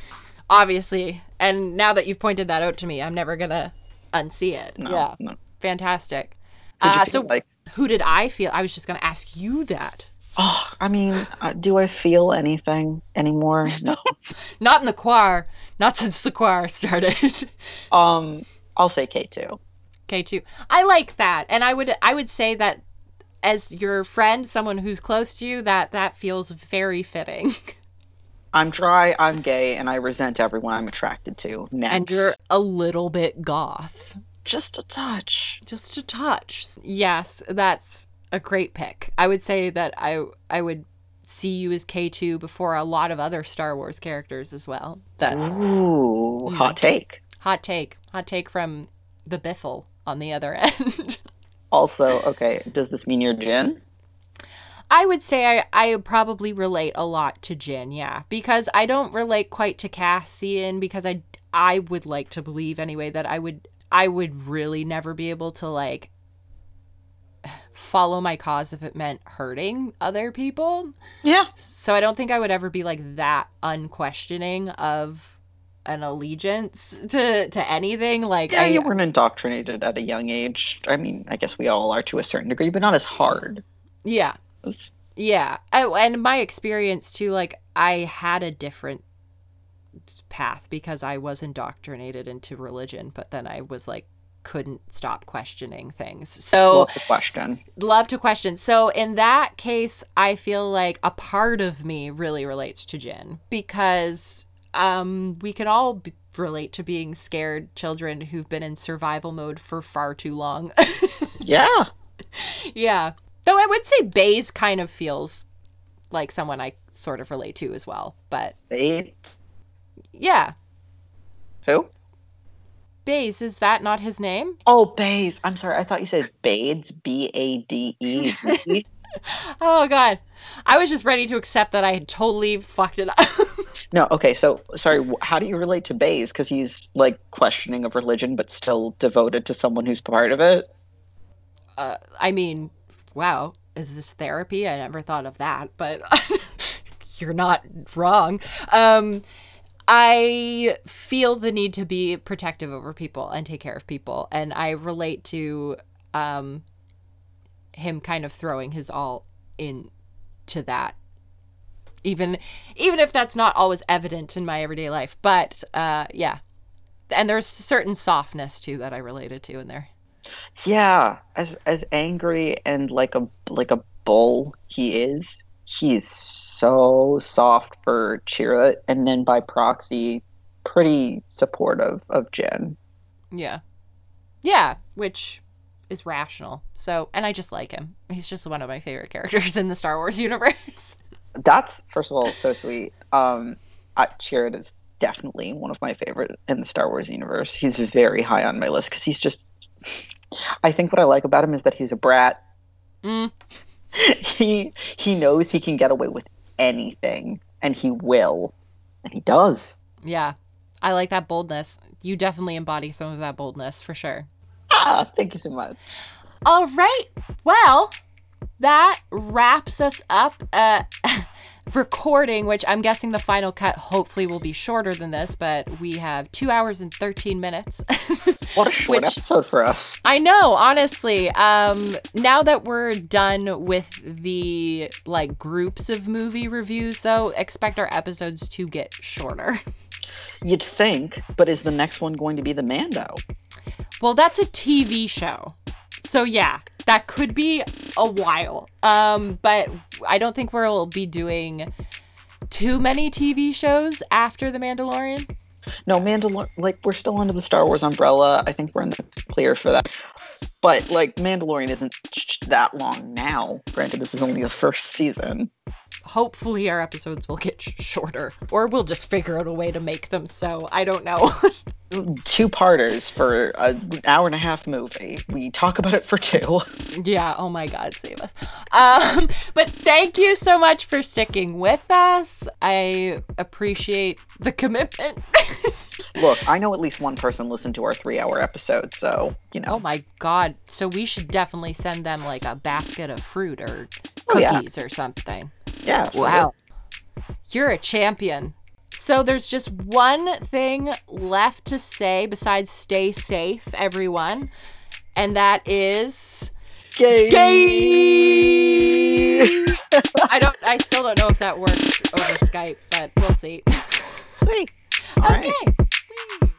obviously. And now that you've pointed that out to me, I'm never going to unsee it. No, Yeah. no. Fantastic. Uh, so like, Who did I feel? I was just going to ask you that. oh, I mean, uh, do I feel anything anymore? No. Not in the choir. Not since the choir started. um, I'll say K2. K2. I like that. And I would I would say that as your friend, someone who's close to you, that that feels very fitting. I'm dry, I'm gay, and I resent everyone I'm attracted to. Next. And you're a little bit goth. just a touch. Just a touch. Yes, that's a great pick. I would say that I I would see you as K2 before a lot of other Star Wars characters as well. That's Ooh, hot take. hot take. Hot take from the Biffle on the other end. Also, okay, does this mean you're Jyn? I would say I, I probably relate a lot to Jyn, yeah, because I don't relate quite to Cassian because I I would like to believe anyway that I would I would really never be able to like follow my cause if it meant hurting other people. Yeah. So I don't think I would ever be like that unquestioning of an allegiance to to anything like Yeah, I, you weren't indoctrinated at a young age. I mean, I guess we all are to a certain degree, but not as hard. yeah It's- Yeah. Oh, and my experience too, like I had a different path because I was indoctrinated into religion, but then I was like couldn't stop questioning things. So Love the question. love to question. So in that case, I feel like a part of me really relates to Jyn because um we can all b- relate to being scared children who've been in survival mode for far too long. Yeah. yeah. Though I would say Baze kind of feels like someone I sort of relate to as well. But Bait. yeah, Who? Baze, is that not his name? Oh, Bays. I'm sorry. I thought you said Bades. B A D E. Oh god. I was just ready to accept that I had totally fucked it up. No. Okay. So sorry. How do you relate to Bays? Because he's like questioning of religion, but still devoted to someone who's part of it. uh, I mean, wow, is this therapy? I never thought of that, but you're not wrong. Um, I feel the need to be protective over people and take care of people, and I relate to um, him kind of throwing his all into that. Even, even if that's not always evident in my everyday life, but uh, yeah, and there's certain softness too that I related to in there. Yeah. As as angry and like a like a bull he is, he's so soft for Chirrut, and then by proxy, pretty supportive of Jyn. Yeah. Yeah, which is rational. So, and I just like him. He's just one of my favorite characters in the Star Wars universe. That's first of all so sweet. Um, I, Chirrut is definitely one of my favorite in the Star Wars universe. He's very high on my list because he's just. I think what I like about him is that he's a brat. Mm. he he knows he can get away with anything, and he will, and he does. Yeah. I like that boldness. You definitely embody some of that boldness for sure. Ah, thank you so much. All right. Well, that wraps us up. Uh, recording, which I'm guessing the final cut hopefully will be shorter than this, but we have two hours and 13 minutes. What a short Which- episode for us. I know, honestly. Um, now that we're done with the like groups of movie reviews, though, expect our episodes to get shorter. You'd think, but is the next one going to be the Mando? Well, that's a TV show, so yeah, that could be a while. Um, but I don't think we'll be doing too many TV shows after The Mandalorian. No, Mandalor like we're still under the Star Wars umbrella. I think we're in the clear for that. But like Mandalorian isn't that long now. Granted, this is only the first season. Hopefully, our episodes will get sh- shorter, or we'll just figure out a way to make them so. I don't know. Two parters for an hour and a half movie. We talk about it for two. Yeah, oh my god, save us. Um, but thank you so much for sticking with us. I appreciate the commitment. Look, I know at least one person listened to our three-hour episode, so you know. oh my god. So we should definitely send them like a basket of fruit or Oh, yeah. cookies or something. Yeah. Wow. You're a champion. So there's just one thing left to say besides stay safe, everyone. And that is Gay. I don't I still don't know if that works over Skype, but we'll see. Sweet. All right. okay.